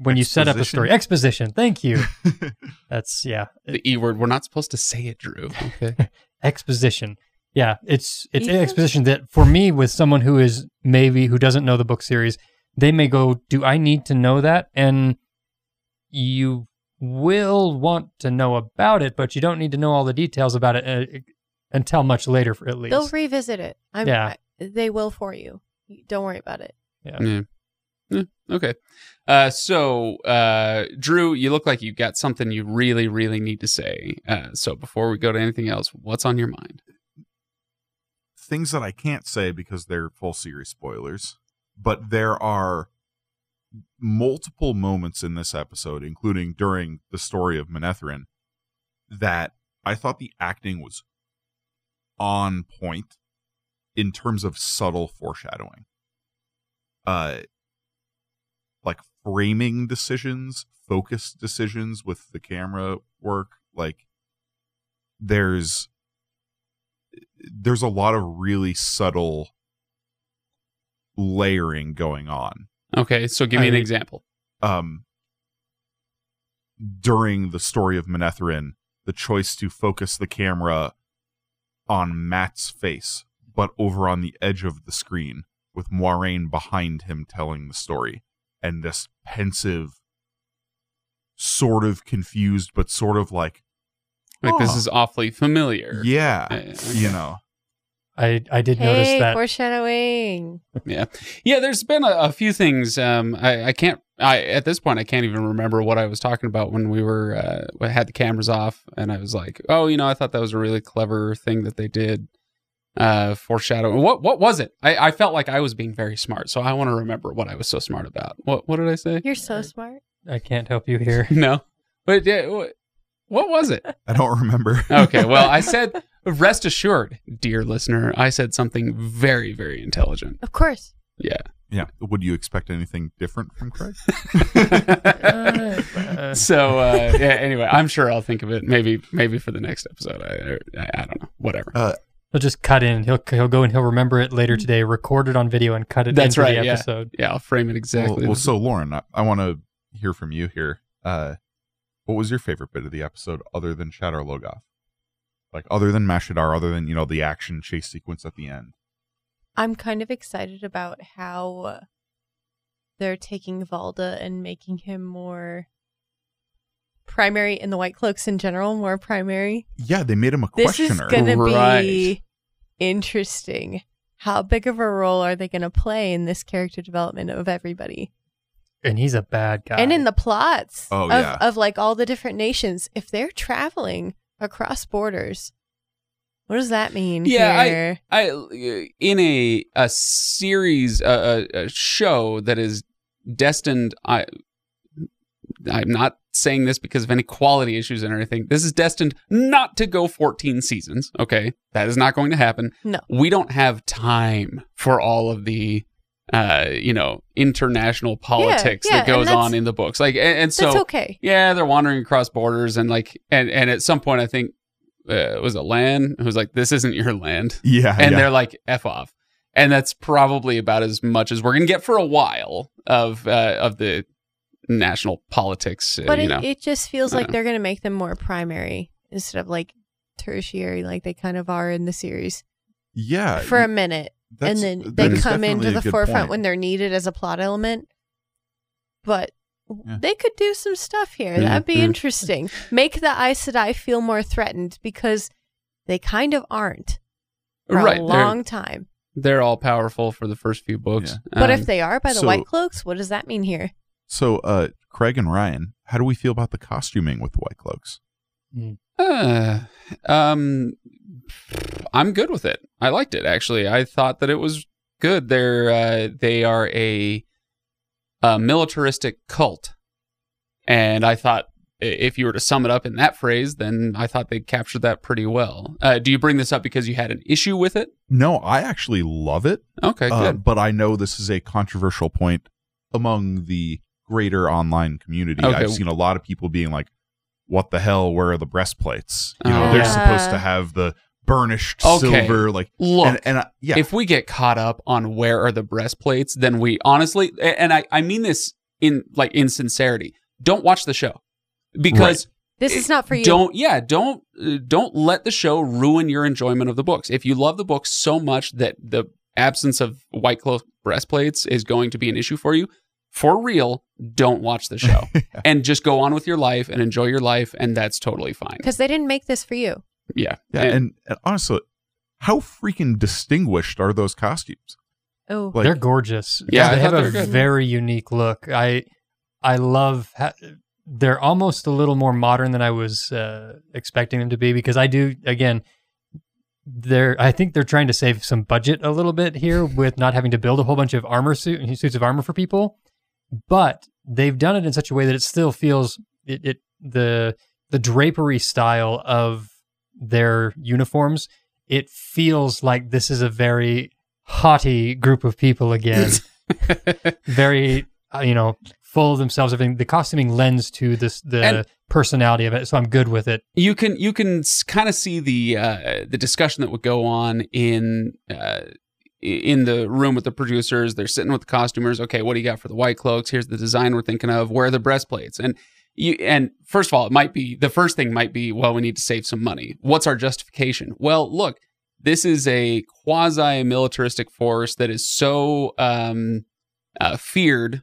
when you set up a story exposition? Thank you. That's yeah, The E word. We're not supposed to say it, Drew. Okay. exposition. Yeah, it's it's Yes. exposition that for me with someone who is maybe who doesn't know the book series, they may go, "Do I need to know that?" And you will want to know about it, but you don't need to know all the details about it uh, until much later, for at least. They'll revisit it. I'm, Yeah. I, they will for you. Don't worry about it. Yeah. Yeah, okay. Uh, so, uh, Drew, you look like you've got something you really, really need to say. Uh, so, before we go to anything else, what's on your mind? Things that I can't say because they're full series spoilers, but there are multiple moments in this episode, including during the story of Manetheren, that I thought the acting was on point in terms of subtle foreshadowing. Uh like framing decisions, focus decisions with the camera work, like there's there's a lot of really subtle layering going on Okay. So, give me an example. um, during the story of Manetheren, the choice to focus the camera on Mat's face, but over on the edge of the screen, with Moiraine behind him telling the story, and this pensive, sort of confused, but sort of like, Like, this Oh. is awfully familiar. yeah, Uh, you know, I I did notice Hey, that. foreshadowing. Yeah, yeah. There's been a, a few things. Um, I, I can't. I at this point I can't even remember what I was talking about when we were uh, had the cameras off, and I was like, oh, you know, I thought that was a really clever thing that they did. Uh, foreshadowing. What what was it? I, I felt like I was being very smart, so I want to remember what I was so smart about. What what did I say? You're so smart. I can't help you here. no, but yeah, what, what was it? I don't remember. Okay, well, I said, rest assured, dear listener, I said something very very intelligent. Of course. Yeah. yeah, would you expect anything different from Craig? Uh, so uh, yeah. Anyway, I'm sure I'll think of it. Maybe maybe for the next episode. I I, I don't know. Whatever. he'll just cut in. He'll he'll go and he'll remember it later today, record it on video, and cut it. That's into right, the yeah. episode. yeah, I'll frame it exactly. Well, well so Lauren, I, I want to hear from you here. Uh, what was your favorite bit of the episode other than Shadar Logoth? Like other than Mashadar, other than you know the action chase sequence at the end. I'm kind of excited about how they're taking Valda and making him more primary in the White Cloaks in general, more primary. Yeah, they made him a This is questioner. going to be interesting. How big of a role are they going to play in this character development of everybody? And he's a bad guy. And in the plots Oh, of, yeah. of like all the different nations, if they're traveling across borders, what does that mean Yeah, here? I in a a series a, a, a show that is destined. I I'm not saying this because of any quality issues and anything. This is destined not to go 14 seasons. Okay, that is not going to happen. No. we don't have time for all of the. Uh, you know, international politics yeah, that goes on in the books, like, and, and so That's okay. yeah, they're wandering across borders and like, and and at some point, I think uh, was a land who was like, "This isn't your land," yeah, and yeah. they're like, "F off," and that's probably about as much as we're gonna get for a while of uh, of the national politics. Uh, But you it, know, it just feels I like don't they're going to make them more primary instead of like tertiary, like they kind of are in the series yeah, for a minute. And then they come into the forefront point. when they're needed as a plot element. But Yeah. they could do some stuff here. Yeah, That'd be yeah. interesting. Make the Aes Sedai feel more threatened because they kind of aren't for right? a they're, long time. they're all powerful for the first few books. But Um, if they are by the so- White Cloaks, what does that mean here? So, uh, Craig and Ryan, how do we feel about the costuming with the White Cloaks? Uh, um, I'm good with it. I liked it actually. I thought that it was good. They're uh, they are a, a militaristic cult, and I thought if you were to sum it up in that phrase, then I thought they captured that pretty well. Uh, do you bring this up because you had an issue with it? No, I actually love it, Okay, uh, good. but I know this is a controversial point among the greater online community. Okay. I've seen a lot of people being like, "What the hell? Where are the breastplates? You know, Oh. they're Yeah. supposed to have the burnished Okay. silver, like Look, and, and I, yeah, if we get caught up on where are the breastplates, then we honestly, and I, I mean this in like in sincerity, don't watch the show because This is not for you. don't, yeah, don't, don't let the show ruin your enjoyment of the books. If you love the books so much that the absence of white cloth breastplates is going to be an issue for you, for real, don't watch the show and just go on with your life and enjoy your life, and that's totally fine. Because they didn't make this for you. Yeah, yeah, and, and honestly, how freaking distinguished are those costumes? Oh, Like- they're gorgeous. Yeah, I they have a good. very unique look. I I love. Ha- they're almost a little more modern than I was uh, expecting them to be because I do again. They're. I think they're trying to save some budget a little bit here with not having to build a whole bunch of armor suit suits of armor for people, but they've done it in such a way that it still feels it, it the the drapery style of their uniforms. It feels like this is a very haughty group of people again. very, uh, you know, full of themselves. Everything. The costuming lends to this the And- personality of it, so I'm good with it. you can you can kind of see the uh, the discussion that would go on in uh, in the room with the producers. They're sitting with the costumers. Okay, what do you got for the white cloaks? Here's the design we're thinking of. Where are the breastplates? And you and first of all, it might be the first thing might be well, we need to save some money. What's our justification? Well, look, this is a quasi militaristic force that is so um, uh, feared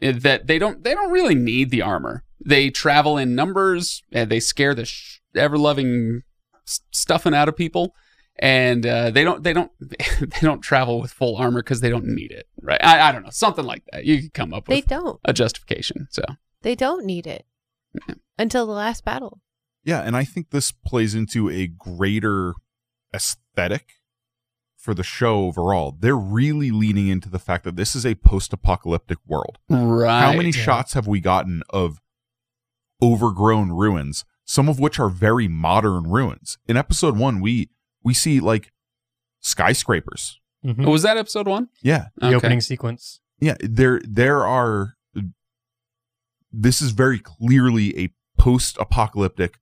that they don't they don't really need the armor. They travel in numbers and they scare the sh- ever loving stuffing out of people, and uh, they don't they don't they don't travel with full armor because they don't need it. Right? I, I don't know something like that. You could come up with they don't. a justification. So They don't need it until the last battle. Yeah, and I think this plays into a greater aesthetic for the show overall. They're really leaning into the fact that this is a post-apocalyptic world. right. How many yeah. shots have we gotten of overgrown ruins, some of which are very modern ruins? In episode 1, we we see like skyscrapers. Mhm. was that episode one? Yeah. The Okay. opening sequence. Yeah, there there are this is very clearly a post-apocalyptic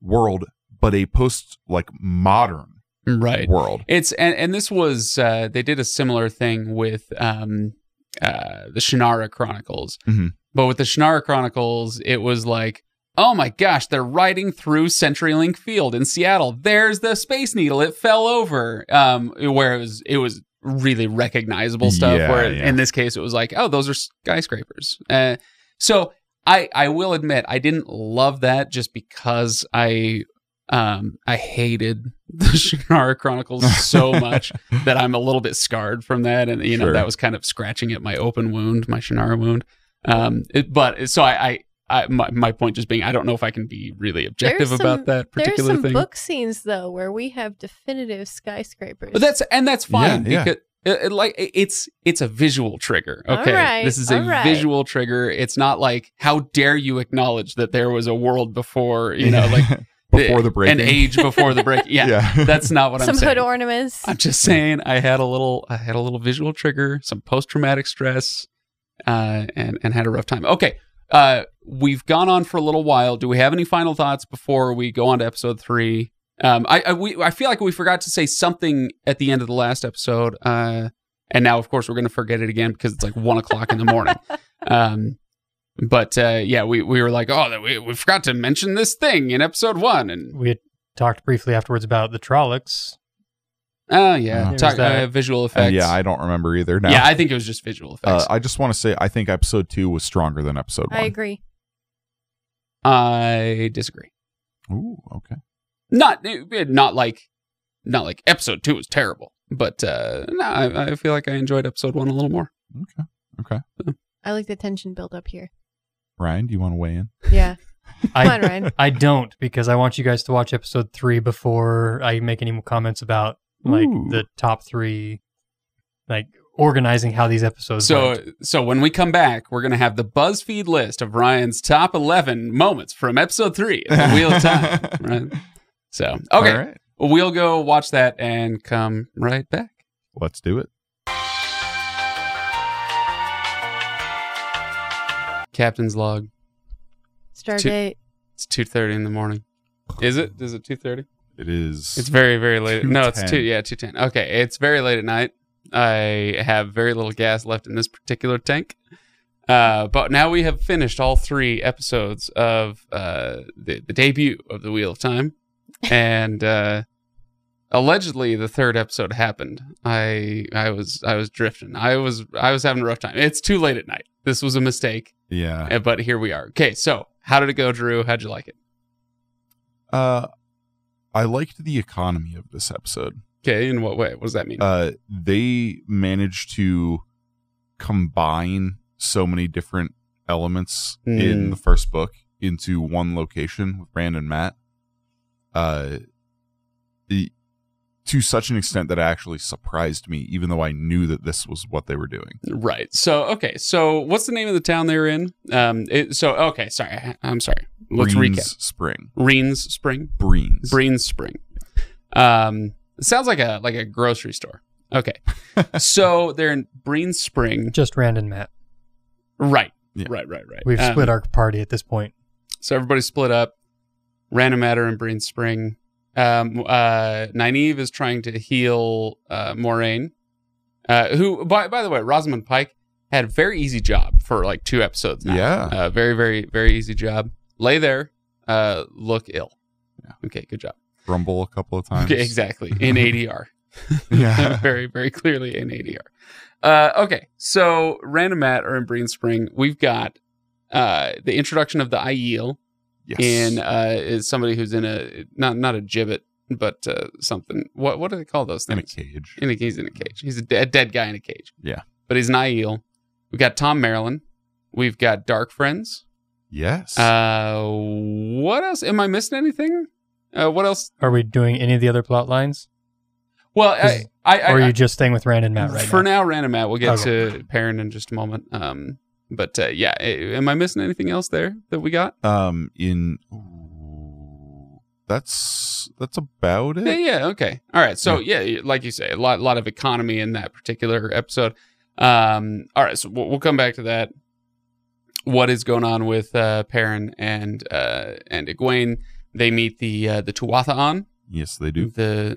world, but a post like modern Right. world. It's and and this was uh, they did a similar thing with um uh the Shannara Chronicles, Mhm. but with the Shannara Chronicles, it was like. Oh my gosh, they're riding through CenturyLink Field in Seattle. There's the Space Needle. It fell over. Um, where it was, it was really recognizable stuff. Yeah, where yeah. in this case, it was like, oh, those are skyscrapers. Uh, so I, I will admit, I didn't love that just because I, um, I hated the Shannara Chronicles so much that I'm a little bit scarred from that, and you know Sure. that was kind of scratching at my open wound, my Shannara wound. Um, it, but so I, I, I my, my point just being, I don't know if I can be really objective There's about some- that There's particular some thing. book scenes though where we have definitive skyscrapers. But that's and that's fine Yeah, yeah. Because it, it, like it's it's a visual trigger. Okay, right, this is a all right. visual trigger. It's not like how dare you acknowledge that there was a world before you know like before the break. an age before the break. Yeah, Yeah. that's not what some I'm saying. Some hood ornaments. I'm just saying I had a little I had a little visual trigger, some post traumatic stress, uh, and and had a rough time. Okay, uh, we've gone on for a little while. Do we have any final thoughts before we go on to episode three? Um, I I, we, I feel like we forgot to say something at the end of the last episode. Uh, and now of course we're gonna forget it again because it's like one o'clock in the morning. Um, but uh, yeah, we we were like, oh, we we forgot to mention this thing in episode one, and We had talked briefly afterwards about the Trollocs. oh yeah, Uh, talk, that. uh, visual Uh, effects. yeah, I don't remember either. Now, Yeah, I think it was just visual effects. uh, I just want to say I think episode two was stronger than episode I one. I agree. I disagree. Ooh, okay. Not eh, not like not like episode two was terrible, but uh, no, I, I feel like I enjoyed episode one a little more. Okay. Okay. I like the tension build up here. Ryan, do you want to weigh in? Yeah. Come on, I Ryan. I don't because I want you guys to watch episode three before I make any more comments about like Ooh. the top three, like organizing how these episodes. So went. so when we come back, we're gonna have the BuzzFeed list of Ryan's top eleven moments from episode three of the Wheel of Time. Right. So okay, All right. we'll go watch that and come right back. Let's do it. Captain's log. Stardate. It's two thirty in the morning. Is it? Is it two thirty? It is. It's very, very late. No, it's two. Yeah, two ten. Okay, it's very late at night. I have very little gas left in this particular tank. Uh, but now we have finished all three episodes of uh, the, the debut of the Wheel of Time, and uh, allegedly the third episode happened. I I was I was drifting. I was I was having a rough time. It's too late at night. This was a mistake, yeah. but here we are. Okay, so how did it go, Drew? How'd you like it? Uh, I liked the economy of this episode. Okay, in what way? What does that mean? Uh, they managed to combine so many different elements in Mm. the first book into one location with Rand and Mat. Uh, the, to such an extent that it actually surprised me, even though I knew that this was what they were doing. Right. So okay. So what's the name of the town they were in? Um. It, so okay. Sorry. I- I'm sorry. Let's Breen's recap. Spring. Reens Spring. Breen's. Breen's Spring. Um. It sounds like a like a grocery store. Okay. so they're in Breen's Spring. Just Rand and Mat. Right. Yeah. Right. Right. Right. We've Um, split our party at this point. So everybody split up. Random Matter and Breen Spring. Um, uh, Nynaeve is trying to heal uh, Moiraine, uh, who, by, by the way, Rosamund Pike had a very easy job for like two episodes now. Yeah. Uh, very, very, very easy job. Lay there, uh, look ill. Yeah. Okay, good job. Rumble a couple of times. Okay, exactly. In ADR. Yeah. very, very clearly in ADR. Uh, okay, so Rand and Mat are in Breen Spring. We've got uh, the introduction of the Aiel yes. in uh, is somebody who's in a not not a gibbet, but uh, something. What what do they call those things? in a cage. In a, he's in a cage. He's a dead, dead guy in a cage. Yeah. but he's an Aiel. We got Thom Merrilin. We've got Dark Friends. Yes. Uh, what else? Am I missing anything? Uh, what else? Are we doing any of the other plot lines? Well, I, I, I, or are I you just staying with Rand and Mat right for now? now, Rand and Mat. We'll get Okay. to Perrin in just a moment. Um, but uh, yeah, am I missing anything else there that we got? um in that's that's about it. yeah, okay. All right. So yeah, like you say, a lot, lot of economy in that particular episode. Um, all right, so we'll, we'll come back to that. What is going on with uh, Perrin and uh, and Egwene? They meet the uh, the Tuatha'an Yes, they do. the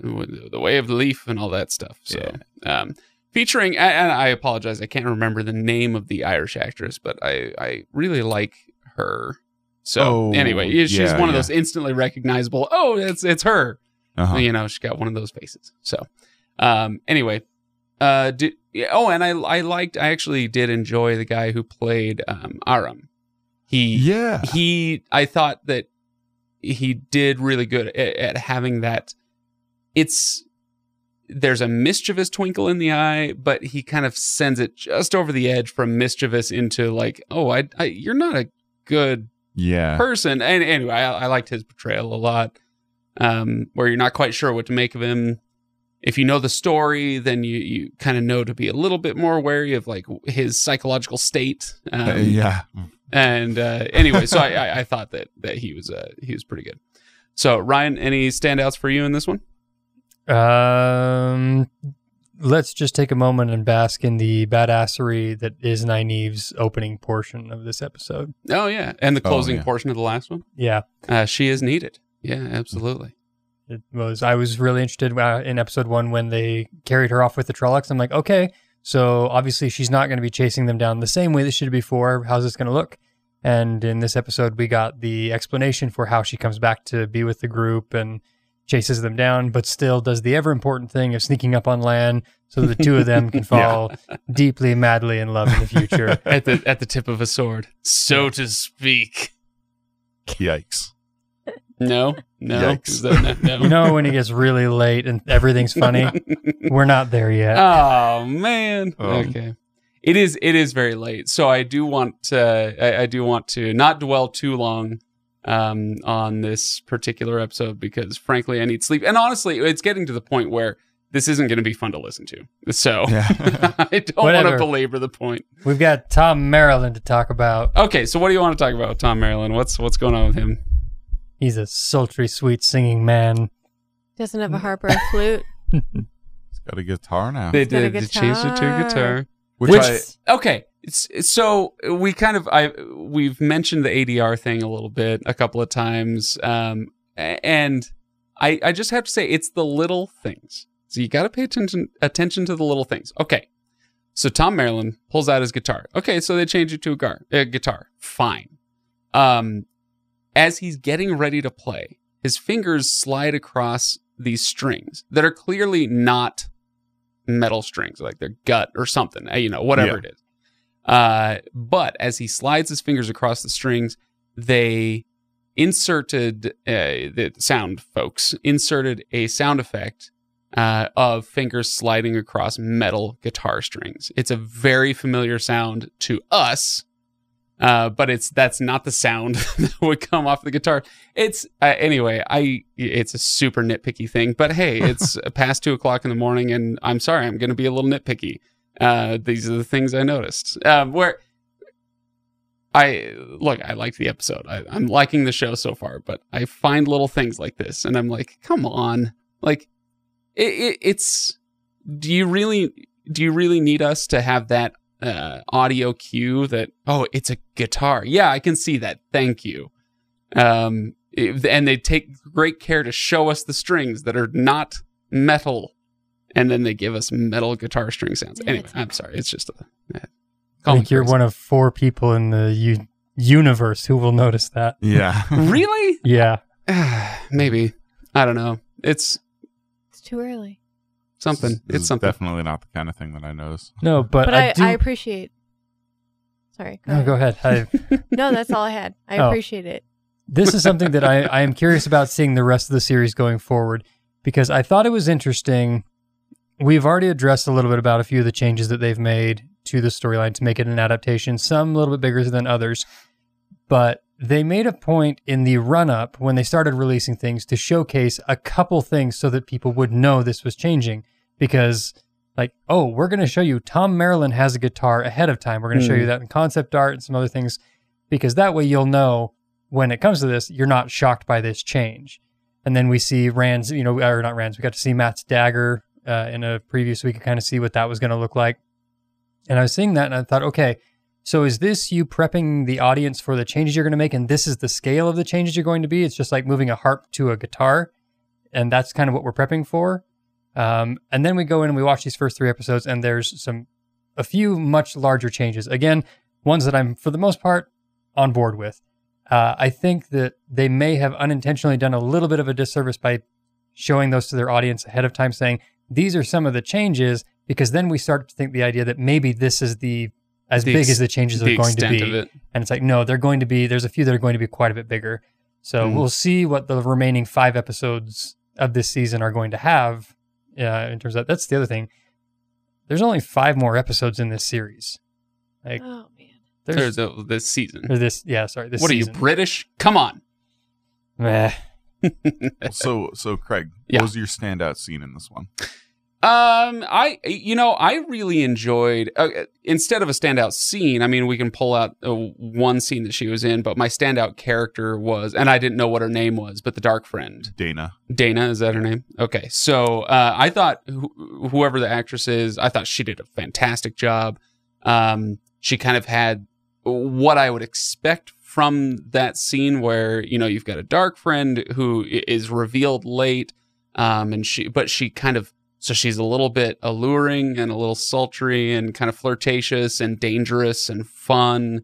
the way of the leaf and all that stuff. So, um, featuring and- I apologize, I can't remember the name of the Irish actress, but I I really like her. So Oh, anyway, yeah, she's one of yeah. those instantly recognizable. Oh, it's it's her. Uh-huh. You know, she's got one of those faces. So, um, anyway, uh, do, yeah, oh, and I I liked I actually did enjoy the guy who played um Aram. He Yeah. he I thought that he did really good at, at having that it's there's a mischievous twinkle in the eye but he kind of sends it just over the edge from mischievous into like oh I, I you're not a good Yeah. person and anyway I, I liked his portrayal a lot um where you're not quite sure what to make of him if you know the story then you you kind of know to be a little bit more wary of like his psychological state um, Uh, yeah. and uh, anyway, so I, I, I thought that that he was uh, he was pretty good. So Ryan, any standouts for you in this one? Um, let's just take a moment and bask in the badassery that is Nynaeve's opening portion of this episode. Oh yeah, and the Oh, closing yeah. portion of the last one. Yeah, Uh, she is needed. Yeah, absolutely. it was. I was really interested uh, in episode one when they carried her off with the Trollocs. I'm like, okay, so obviously she's not going to be chasing them down the same way that she did before. How's this going to look? And in this episode, we got the explanation for how she comes back to be with the group and chases them down, but still does the ever important thing of sneaking up on Lan so the two of them can fall deeply, madly in love in the future. At the at the tip of a sword, so to speak. Yikes. No, no, Yikes. That- no, no. You know, when it gets really late and everything's funny, we're not there yet. oh man. Um. okay. It is it is very late. So I do want to, I, I do want to not dwell too long um, on this particular episode because frankly I need sleep. And honestly, it's getting to the point where this isn't going to be fun to listen to. So Yeah. I don't want to belabor the point. We've got Thom Merrilin to talk about. Okay, so what do you want to talk about with Thom Merrilin? What's what's going on with him? He's a sultry, sweet singing man. Doesn't have a harp or a flute. He's got a guitar now. They got a did they changed it to a guitar. guitar. Which, Which- I, Okay, it's, so we kind of I we've mentioned the ADR thing a little bit a couple of times, um, and I, I just have to say it's the little things. So you got to pay attention attention to the little things. Okay. So Thom Merrilin pulls out his guitar. Okay, so they change it to a gar- uh, guitar. Fine. Um, as he's getting ready to play, his fingers slide across these strings that are clearly not metal strings, like they're gut or something, uh, you know, whatever Yeah. it is. Uh, but as he slides his fingers across the strings, they inserted uh, the sound folks inserted a sound effect uh, of fingers sliding across metal guitar strings. It's a very familiar sound to us, uh, but it's that's not the sound that would come off the guitar. It's uh, anyway. I it's a super nitpicky thing, but hey, it's past two o'clock in the morning, and I'm sorry, I'm going to be a little nitpicky. Uh, these are the things I noticed. Um, where I look, I liked the episode. I, I'm liking the show so far, but I find little things like this, and I'm like, come on, like it, it, it's. Do you really? Do you really need us to have that uh, audio cue that? Oh, it's a guitar. Yeah, I can see that. Thank you. Um, it- and they take great care to show us the strings that are not metal, and then they give us metal guitar string sounds. Yeah, Anyway, I'm sorry. It's just a. Uh, I think you're one of four people in the u- universe who will notice that. Yeah. really? Yeah. Maybe. I don't know. It's It's too early. something. This it's something. definitely not the kind of thing that I notice. No, but, But, I, I, do. I appreciate. Sorry. no, go ahead. I, No, that's all I had. I Oh. appreciate it. this is something that I, I am curious about seeing the rest of the series going forward because I thought it was interesting. We've already addressed a little bit about a few of the changes that they've made to the storyline to make it an adaptation, some a little bit bigger than others. But they made a point in the run up when they started releasing things to showcase a couple things so that people would know this was changing. Because, like, oh, we're going to show you Thom Merrilin has a guitar ahead of time. We're going to show Mm. you that in concept art and some other things. Because that way you'll know when it comes to this, you're not shocked by this change. And then we see Rand's, you know, or not Rand's, we got to see Mat's dagger uh, in a preview so we could kind of see what that was going to look like. And I was seeing that and I thought, okay, so is this you prepping the audience for the changes you're going to make? And this is the scale of the changes you're going to be? It's just like moving a harp to a guitar. And that's kind of what we're prepping for. Um, and then we go in and we watch these first three episodes, and there's some, a few much larger changes. Again, ones that I'm, for the most part, on board with. Uh, I think that they may have unintentionally done a little bit of a disservice by showing those to their audience ahead of time, saying these are some of the changes, because then we start to think the idea that maybe this is the as The big ex- as the changes the are going to be. of it. And it's like, no, they're going to be, there's a few that are going to be quite a bit bigger. So Mhm. we'll see what the remaining five episodes of this season are going to have uh, in terms of that's the other thing. There's only five more episodes in this series. Like, Oh man. there's, There's a, this season. or this, yeah, sorry. This what are you British? Come on. Meh. So, so Craig, Yeah. what was your standout scene in this one? Um, I you know I really enjoyed uh, instead of a standout scene. I mean, we can pull out uh, one scene that she was in, but my standout character was, and I didn't know what her name was, but the dark friend Dana. Dana is that her name? Okay, so uh, I thought wh- whoever the actress is, I thought she did a fantastic job. Um, she kind of had what I would expect from that scene, where you know you've got a dark friend who is revealed late, um, and she, but she kind of so she's a little bit alluring and a little sultry and kind of flirtatious and dangerous and fun.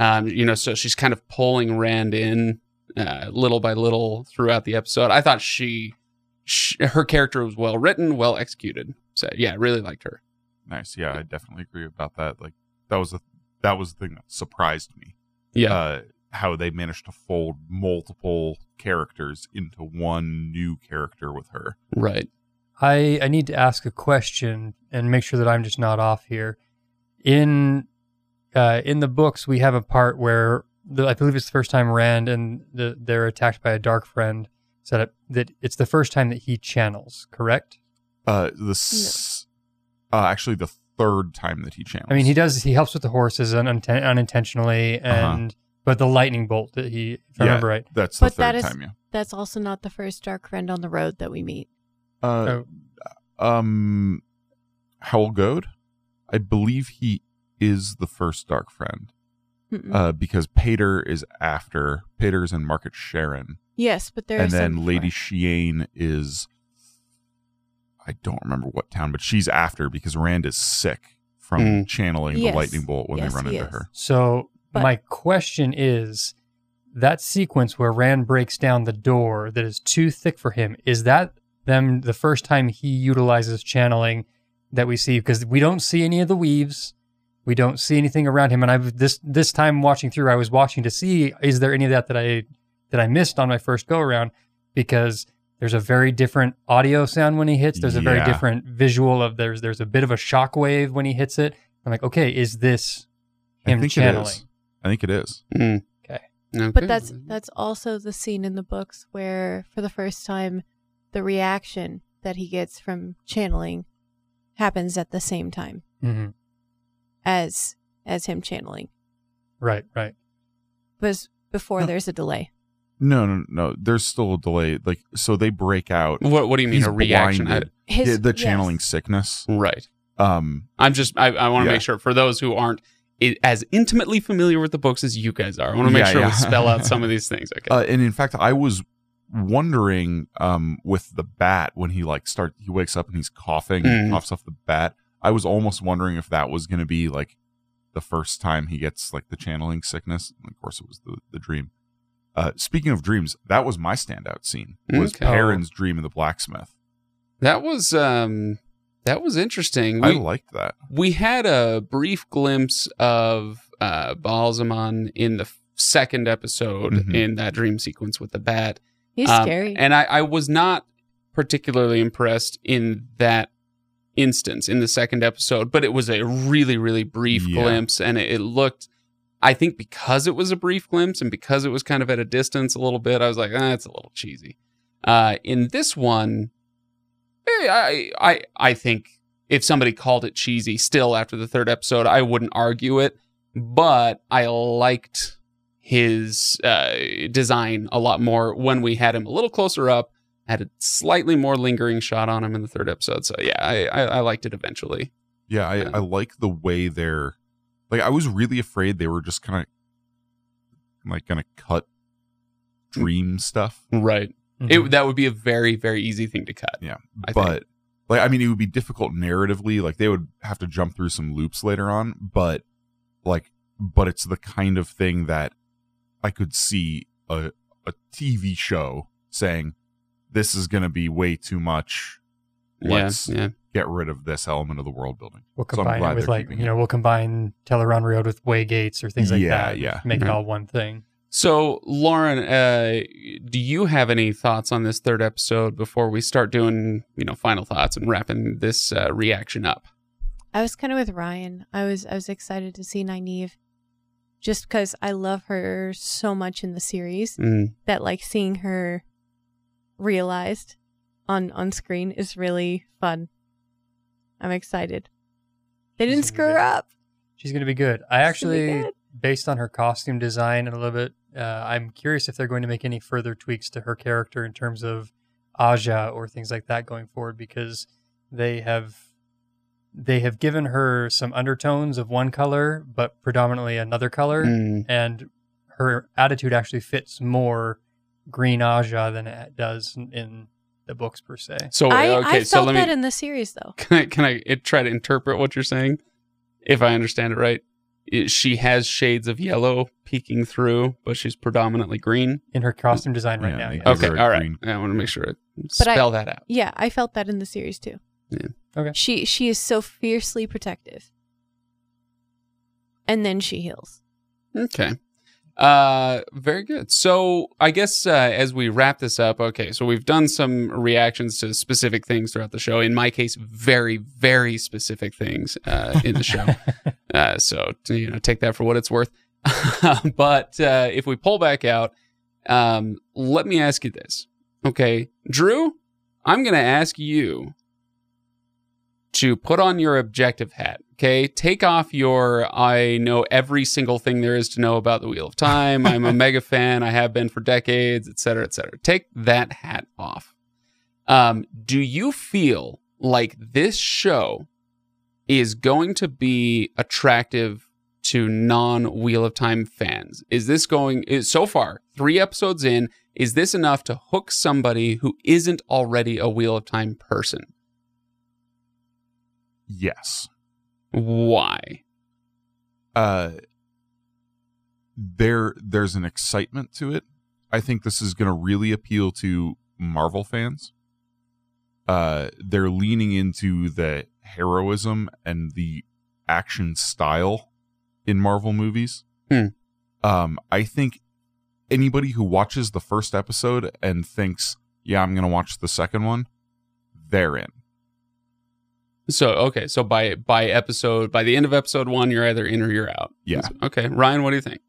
Um, you know, so she's kind of pulling Rand in uh, little by little throughout the episode. I thought she, sh her character was well written, well executed. So yeah, really liked her. Nice. Yeah, I definitely agree about that. Like that was a that was the thing that surprised me. Yeah, Uh, how they managed to fold multiple characters into one new character with her. right. I, I need to ask a question and make sure that I'm just not off here. In uh, in the books, we have a part where the, I believe it's the first time Rand and the, they're attacked by a dark friend. Said it, that it's the first time that he channels. Correct? Uh, the s- uh, actually the third time that he channels. I mean, he does. He helps with the horses un, uninten- unintentionally, Uh-huh. and but the lightning bolt that he, if I remember right. That's the But that third is- time. Yeah. That's also not the first dark friend on the road that we meet. Uh, Oh. um, Howal Gode, I believe he is the first dark friend. Mm-mm. uh, because Paitr is after Paitr's and Market Sheran, yes, but there and are then Lady before. Shiane is I don't remember what town, but she's after because Rand is sick from Mm. channeling Yes. the lightning bolt when Yes, they run he into is. her. So But- my question is that sequence where Rand breaks down the door that is too thick for him, is that them the first time he utilizes channeling that we see? Because we don't see any of the weaves. We don't see anything around him. And I've this this time watching through, I was watching to see is there any of that that I that I missed on my first go around because there's a very different audio sound when he hits. There's a very Yeah. different visual of there's there's a bit of a shock wave when he hits it. I'm like, okay, is this him I think channeling? it is. I think it is. Mm. Okay. Okay. But that's that's also the scene in the books where, for the first time, the reaction that he gets from channeling happens at the same time hmm as as him channeling, Right, right. but before Huh. there's a delay. No, no, no. There's still a delay. Like so, they break out. what. What do you mean He's a reaction? blinded. His the, the yes. channeling sickness. Right. Um, I'm just. I, I want to Yeah. make sure for those who aren't i as intimately familiar with the books as you guys are. I want to make Yeah, sure yeah. we spell out some of these things. Okay. uh, and in fact, I was wondering um with the bat when he like start he wakes up and he's coughing and Mm. coughs off the bat. I was almost wondering if that was going to be like the first time he gets like the channeling sickness. And of course, it was the the dream. Uh, speaking of dreams, that was my standout scene. Was Okay. Perrin's dream of the blacksmith. that was um. That was interesting. I liked that. we had a brief glimpse of uh, Ba'alzamon in the second episode Mhm. in that dream sequence with the bat. He's Um, scary. And I, I was not particularly impressed in that instance in the second episode, but it was a really, really brief Yeah. glimpse. And it, it looked, I think because it was a brief glimpse and because it was kind of at a distance a little bit, I was like, eh, it's a little cheesy. Uh, in this one, eh, I, I, I think if somebody called it cheesy still after the third episode, I wouldn't argue it, but I liked his uh, design a lot more when we had him a little closer up. Had a slightly more lingering shot on him in the third episode. So yeah, I, I, I liked it eventually. Yeah, I, Yeah. I like the way they're like. I was really afraid they were just kind of like gonna cut dream stuff. Right. Mhm. It that would be a very very easy thing to cut. Yeah, I but like I mean, it would be difficult narratively. Like they would have to jump through some loops later on. But like, but it's the kind of thing that I could see a a TV show saying, "This is going to be way too much. Let's yeah, yeah. Get rid of this element of the world building." We'll So I'm combine glad it with like keeping you it. know we'll combine Tel'aran'rhiod with Waygates or things like Yeah, that. yeah. yeah. Make it Mhm. all one thing. So Lauren, uh, do you have any thoughts on this third episode before we start doing you know final thoughts and wrapping this uh, reaction up? I was kind of with Ryan. I was I was excited to see Nynaeve, just because I love her so much in the series Mm. that like seeing her realized on on screen is really fun. I'm excited. They didn't gonna screw her up. She's going to be good. I She's actually, good. based on her costume design and a little bit, uh, I'm curious if they're going to make any further tweaks to her character in terms of Ajah or things like that going forward because they have they have given her some undertones of one color but predominantly another color Mm. and her attitude actually fits more green Ajah than it does in, in the books per se. So I, uh, okay, I so felt let me that in the series though. can I can I it, try to interpret what you're saying? If I understand it right, It- she has shades of yellow peeking through, but she's predominantly green. In her costume design right Yeah, now, they yes. give Okay, all right. green- I want to make sure I But I- spell that out. Yeah, I felt that in the series too. Yeah. Okay. She she is so fiercely protective. And then she heals. Okay. Uh, very good. So I guess uh, as we wrap this up, okay, so we've done some reactions to specific things throughout the show. In my case, very, very specific things uh, in the show. Uh, so you know, take that for what it's worth. but uh, if we pull back out, um, let me ask you this, okay, Drew? I'm going to ask you to put on your objective hat. Okay, take off your I know every single thing there is to know about the Wheel of Time. I'm a mega fan. I have been for decades, et cetera, et cetera. Take that hat off. Um, do you feel like this show is going to be attractive to non Wheel of Time fans? Is this going is so far, 3 episodes in, is this enough to hook somebody who isn't already a Wheel of Time person? Yes. Why? Uh there there's an excitement to it. I think this is going to really appeal to Marvel fans. Uh they're leaning into the heroism and the action style in Marvel movies. Hmm. Um I think anybody who watches the first episode and thinks, "Yeah, I'm going to watch the second one," they're in. So okay, so by by episode by the end of episode 1 you're either in or you're out. Yeah. Okay, Ryan, what do you think?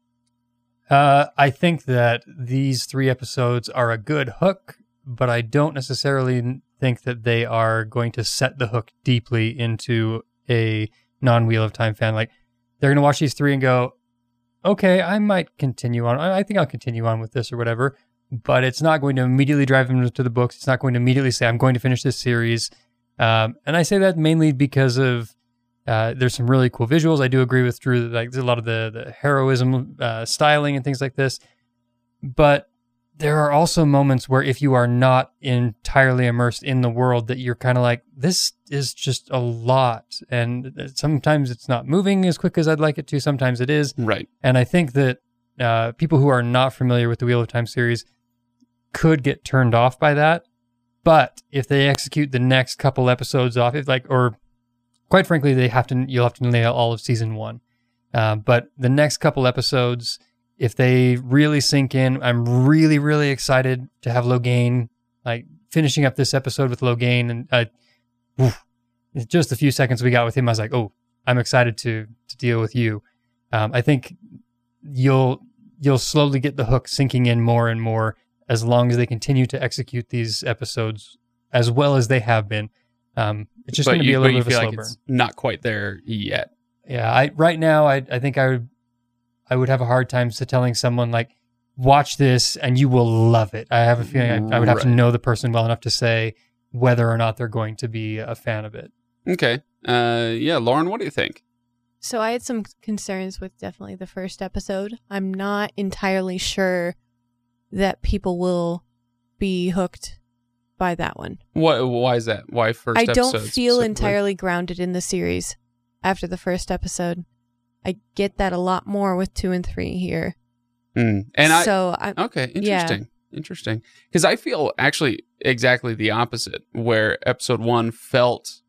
Uh, I think that these three episodes are a good hook, but I don't necessarily think that they are going to set the hook deeply into a non Wheel of Time fan. Like they're going to watch these three and go, okay, I might continue on. I I think I'll continue on with this or whatever. But it's not going to immediately drive them to the books. It's not going to immediately say, I'm going to finish this series. Um, and I say that mainly because of uh, there's some really cool visuals. I do agree with Drew that like there's a lot of the the heroism uh, styling and things like this. But there are also moments where if you are not entirely immersed in the world, that you're kind of like this is just a lot, and sometimes it's not moving as quick as I'd like it to. Sometimes it is, Right. and I think that uh, people who are not familiar with the Wheel of Time series could get turned off by that. But if they execute the next couple episodes off, if like, or quite frankly, they have to, you'll have to nail all of season one. Uh, but the next couple episodes, if they really sink in, I'm really, really excited to have Logain, like finishing up this episode with Logain. And uh, oof, just a few seconds we got with him, I was like, oh, I'm excited to to deal with you. Um, I think you'll you'll slowly get the hook sinking in more and more as long as they continue to execute these episodes as well as they have been. Um, it's just going to be you, a but little you bit of a slow like burn. it's not quite there yet. Yeah, I right now I I think I would I would have a hard time to telling someone like watch this and you will love it. I have a feeling I, I would have to know the person well enough to say whether or not they're going to be a fan of it. Okay. Uh yeah, Lauren, what do you think? So I had some concerns with definitely the first episode. I'm not entirely sure that people will be hooked by that one. What why is that? Why first I don't feel entirely grounded in the series after the first episode. I get that a lot more with two and three here. Mm. And I so I, Okay, Yeah. interesting. Interesting. Because I feel actually exactly the opposite, where episode one felt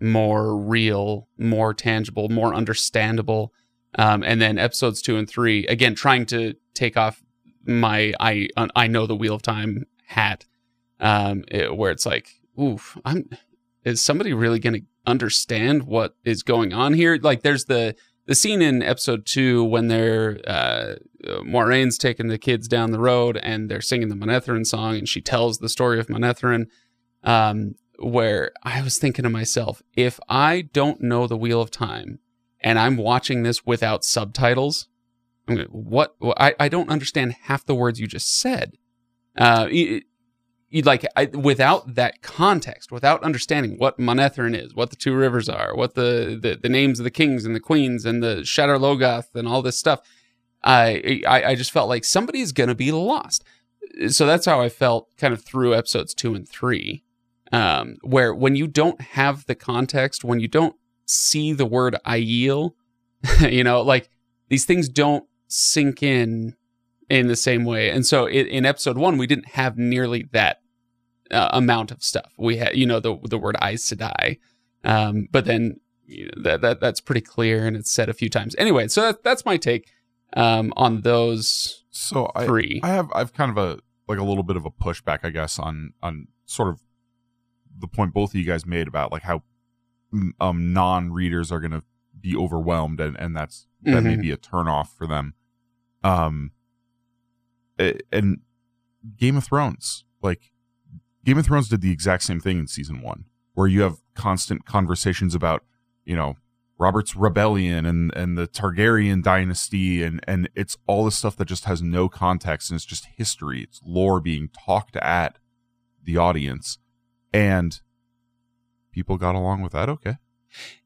more real, more tangible, more understandable. Um, and then episodes two and three, again, trying to take off my I I know the Wheel of Time hat, um, it- where it's like, oof, I'm is somebody really going to understand what is going on here? Like, there's the the scene in episode two when they're uh, Moiraine's taking the kids down the road and they're singing the Manetheren song, and she tells the story of Manetheren. Um, where I was thinking to myself, if I don't know the Wheel of Time and I'm watching this without subtitles, what? I, I don't understand half the words you just said. Uh, you, you like I, without that context, without understanding what Manetheren is, what the two rivers are, what the, the, the names of the kings and the queens and the Shadar Logoth and all this stuff, I, I I just felt like somebody's gonna be lost. So that's how I felt kind of through episodes two and three, um, where when you don't have the context, when you don't see the word Aiel, you know, like these things don't sink in in the same way. And so in, in episode one, we didn't have nearly that uh, amount of stuff. We had, you know, the the word Aes Sedai, um, but then you know, that that that's pretty clear and it's said a few times. Anyway, so that, that's my take um, on those So I, three. I have I've kind of a like a little bit of a pushback, I guess, on on sort of the point both of you guys made about like how mm, um non-readers are going to be overwhelmed and and that's that may Mhm. be a turnoff for them. Um, and Game of Thrones, like Game of Thrones did the exact same thing in season one, where you have constant conversations about you know Robert's rebellion and and the Targaryen dynasty and and it's all this stuff that just has no context and it's just history. It's lore being talked at the audience, and people got along with that. Okay,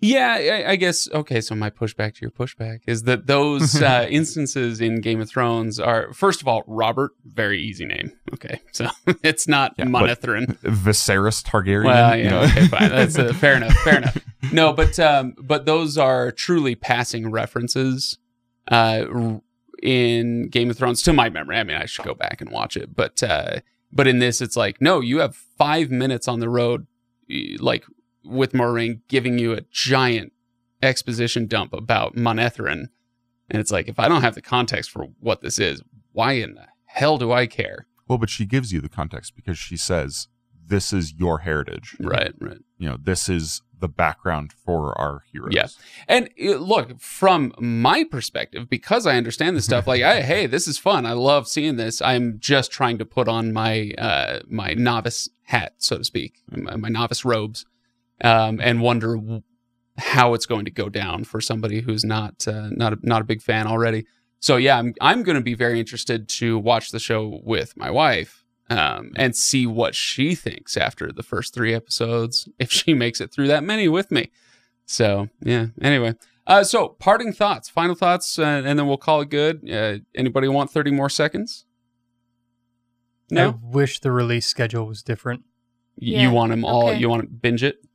Yeah, I, I guess. Okay, so my pushback to your pushback is that those uh, instances in Game of Thrones are, first of all, Robert, very easy name. Okay, so it's not Yeah, Manetheren. Viserys Targaryen. Well, you know? okay, fine. That's uh, fair enough. Fair enough. No, but um, but those are truly passing references uh, in Game of Thrones to my memory. I mean, I should go back and watch it, but uh, but in this, it's like no, you have five minutes on the road, like with Moiraine giving you a giant exposition dump about Manetheren, and it's like if I don't have the context for what this is, why in the hell do I care? Well, but she gives you the context because she says this is your heritage. Right, right. You know, this is the background for our heroes. Yeah. And uh, look, from my perspective, because I understand this stuff, like, I, hey, this is fun. I love seeing this. I'm just trying to put on my uh, my novice hat, so to speak, my, my novice robes, um, and wonder how it's going to go down for somebody who's not uh, not a, not a big fan already. So yeah, I'm I'm going to be very interested to watch the show with my wife um, and see what she thinks after the first three episodes, if she makes it through that many with me. So yeah. Anyway, uh, so parting thoughts, final thoughts, uh, and then we'll call it good. Uh, anybody want thirty more seconds? No, I wish the release schedule was different. Yeah, you want them all. okay. You want to binge it?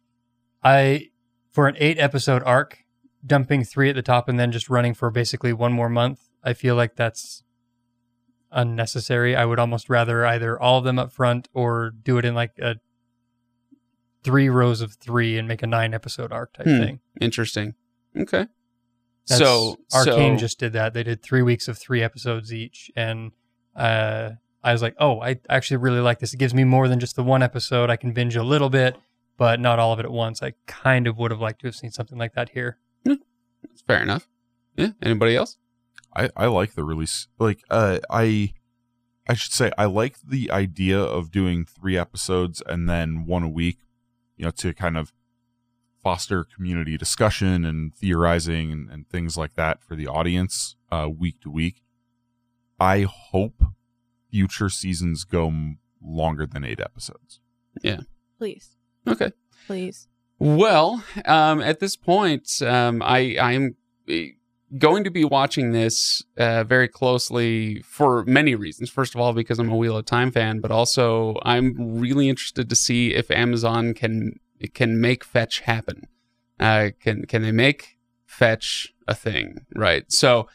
I for an eight episode arc, dumping three at the top and then just running for basically one more month. I feel like that's unnecessary. I would almost rather either all of them up front or do it in like a three rows of three and make a nine episode arc type Hmm. thing. Interesting. Okay. That's, so Arcane so, just did that. They did three weeks of three episodes each, and uh, I was like, "Oh, I actually really like this. It gives me more than just the one episode. I can binge a little bit, but not all of it at once." I kind of would have liked to have seen something like that here. That's fair enough. Yeah. Anybody else? I, I like the release. Like, uh, I, I should say, I like the idea of doing three episodes and then one a week, you know, to kind of foster community discussion and theorizing and, and things like that for the audience, uh, week to week. I hope future seasons go m- longer than eight episodes. Yeah. Please, Okay. please. Well, um, at this point, um, I I'm eh, going to be watching this uh, very closely for many reasons. First of all, because I'm a Wheel of Time fan, but also I'm really interested to see if Amazon can can make fetch happen. Uh, can can they make fetch a thing? Right. So.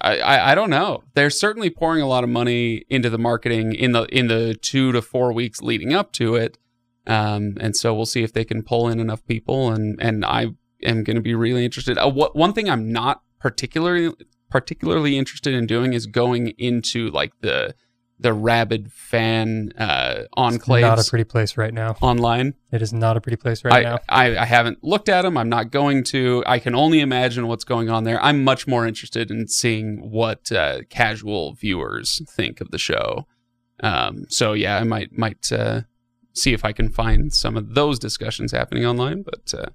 I, I, I don't know. They're certainly pouring a lot of money into the marketing in the in the two to four weeks leading up to it. Um, and so we'll see if they can pull in enough people. And and I am going to be really interested. Uh, what one thing I'm not particularly particularly interested in doing is going into like the the rabid fan uh, enclaves Not a pretty place right now. online. It is not a pretty place right I, now. I, I haven't looked at them. I'm not going to. I can only imagine what's going on there. I'm much more interested in seeing what uh, casual viewers think of the show. Um, so yeah, I might might uh, see if I can find some of those discussions happening online. But uh,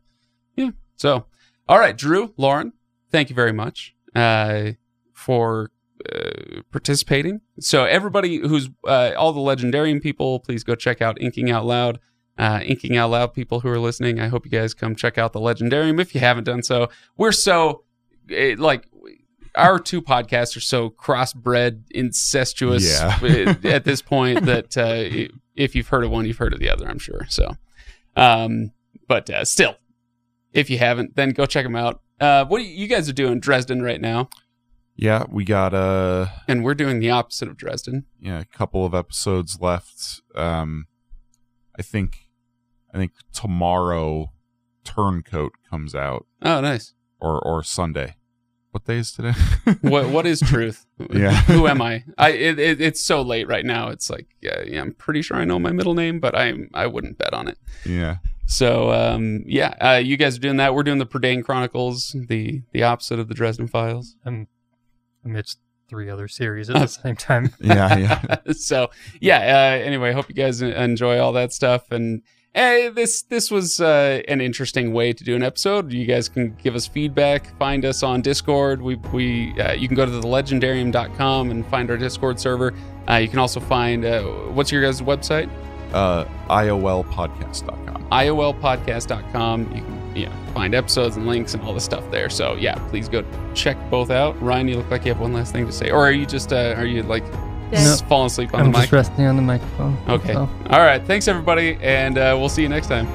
yeah, so all right, Drew, Lauren, thank you very much uh, for uh, participating. So everybody who's uh, all the legendarium people, please go check out Inking Out Loud. Uh, Inking Out Loud people who are listening, I hope you guys come check out the legendarium if you haven't done so. We're so eh, like our two podcasts are so crossbred, incestuous Yeah. eh, at this point that uh, if you've heard of one, you've heard of the other. I'm sure. So, um, but uh, still, if you haven't, then go check them out. Uh, what are you, guys are doing Dresden right now? Yeah, we got uh and we're doing the opposite of Dresden. yeah, a couple of episodes left. Um I think I think tomorrow Turncoat comes out Oh, nice. or or Sunday. What day is today? What what is truth? Yeah. Who am I? I it, it, it's so late right now. It's like yeah, yeah, I'm pretty sure I know my middle name, but I'm I wouldn't bet on it. yeah. So um yeah, uh, you guys are doing that. We're doing the Prydain Chronicles, the the opposite of the Dresden Files. I'm amidst three other series at the same time. Yeah, yeah. so yeah. Uh, anyway, hope you guys enjoy all that stuff and. Hey, this this was uh, an interesting way to do an episode. You guys can give us feedback. Find us on Discord. We we uh, you can go to the legendarium.com and find our Discord server. Uh, you can also find uh, what's your guys' website? Uh IOLpodcast.com. iolpodcast.com. You can you know, find episodes and links and all the stuff there. So yeah, please go check both out. Ryan, you look like you have one last thing to say, or are you just uh, are you like Yes. s- falling asleep on I'm the mic? just resting on the microphone. Okay. So. All right. Thanks everybody, and uh, we'll see you next time.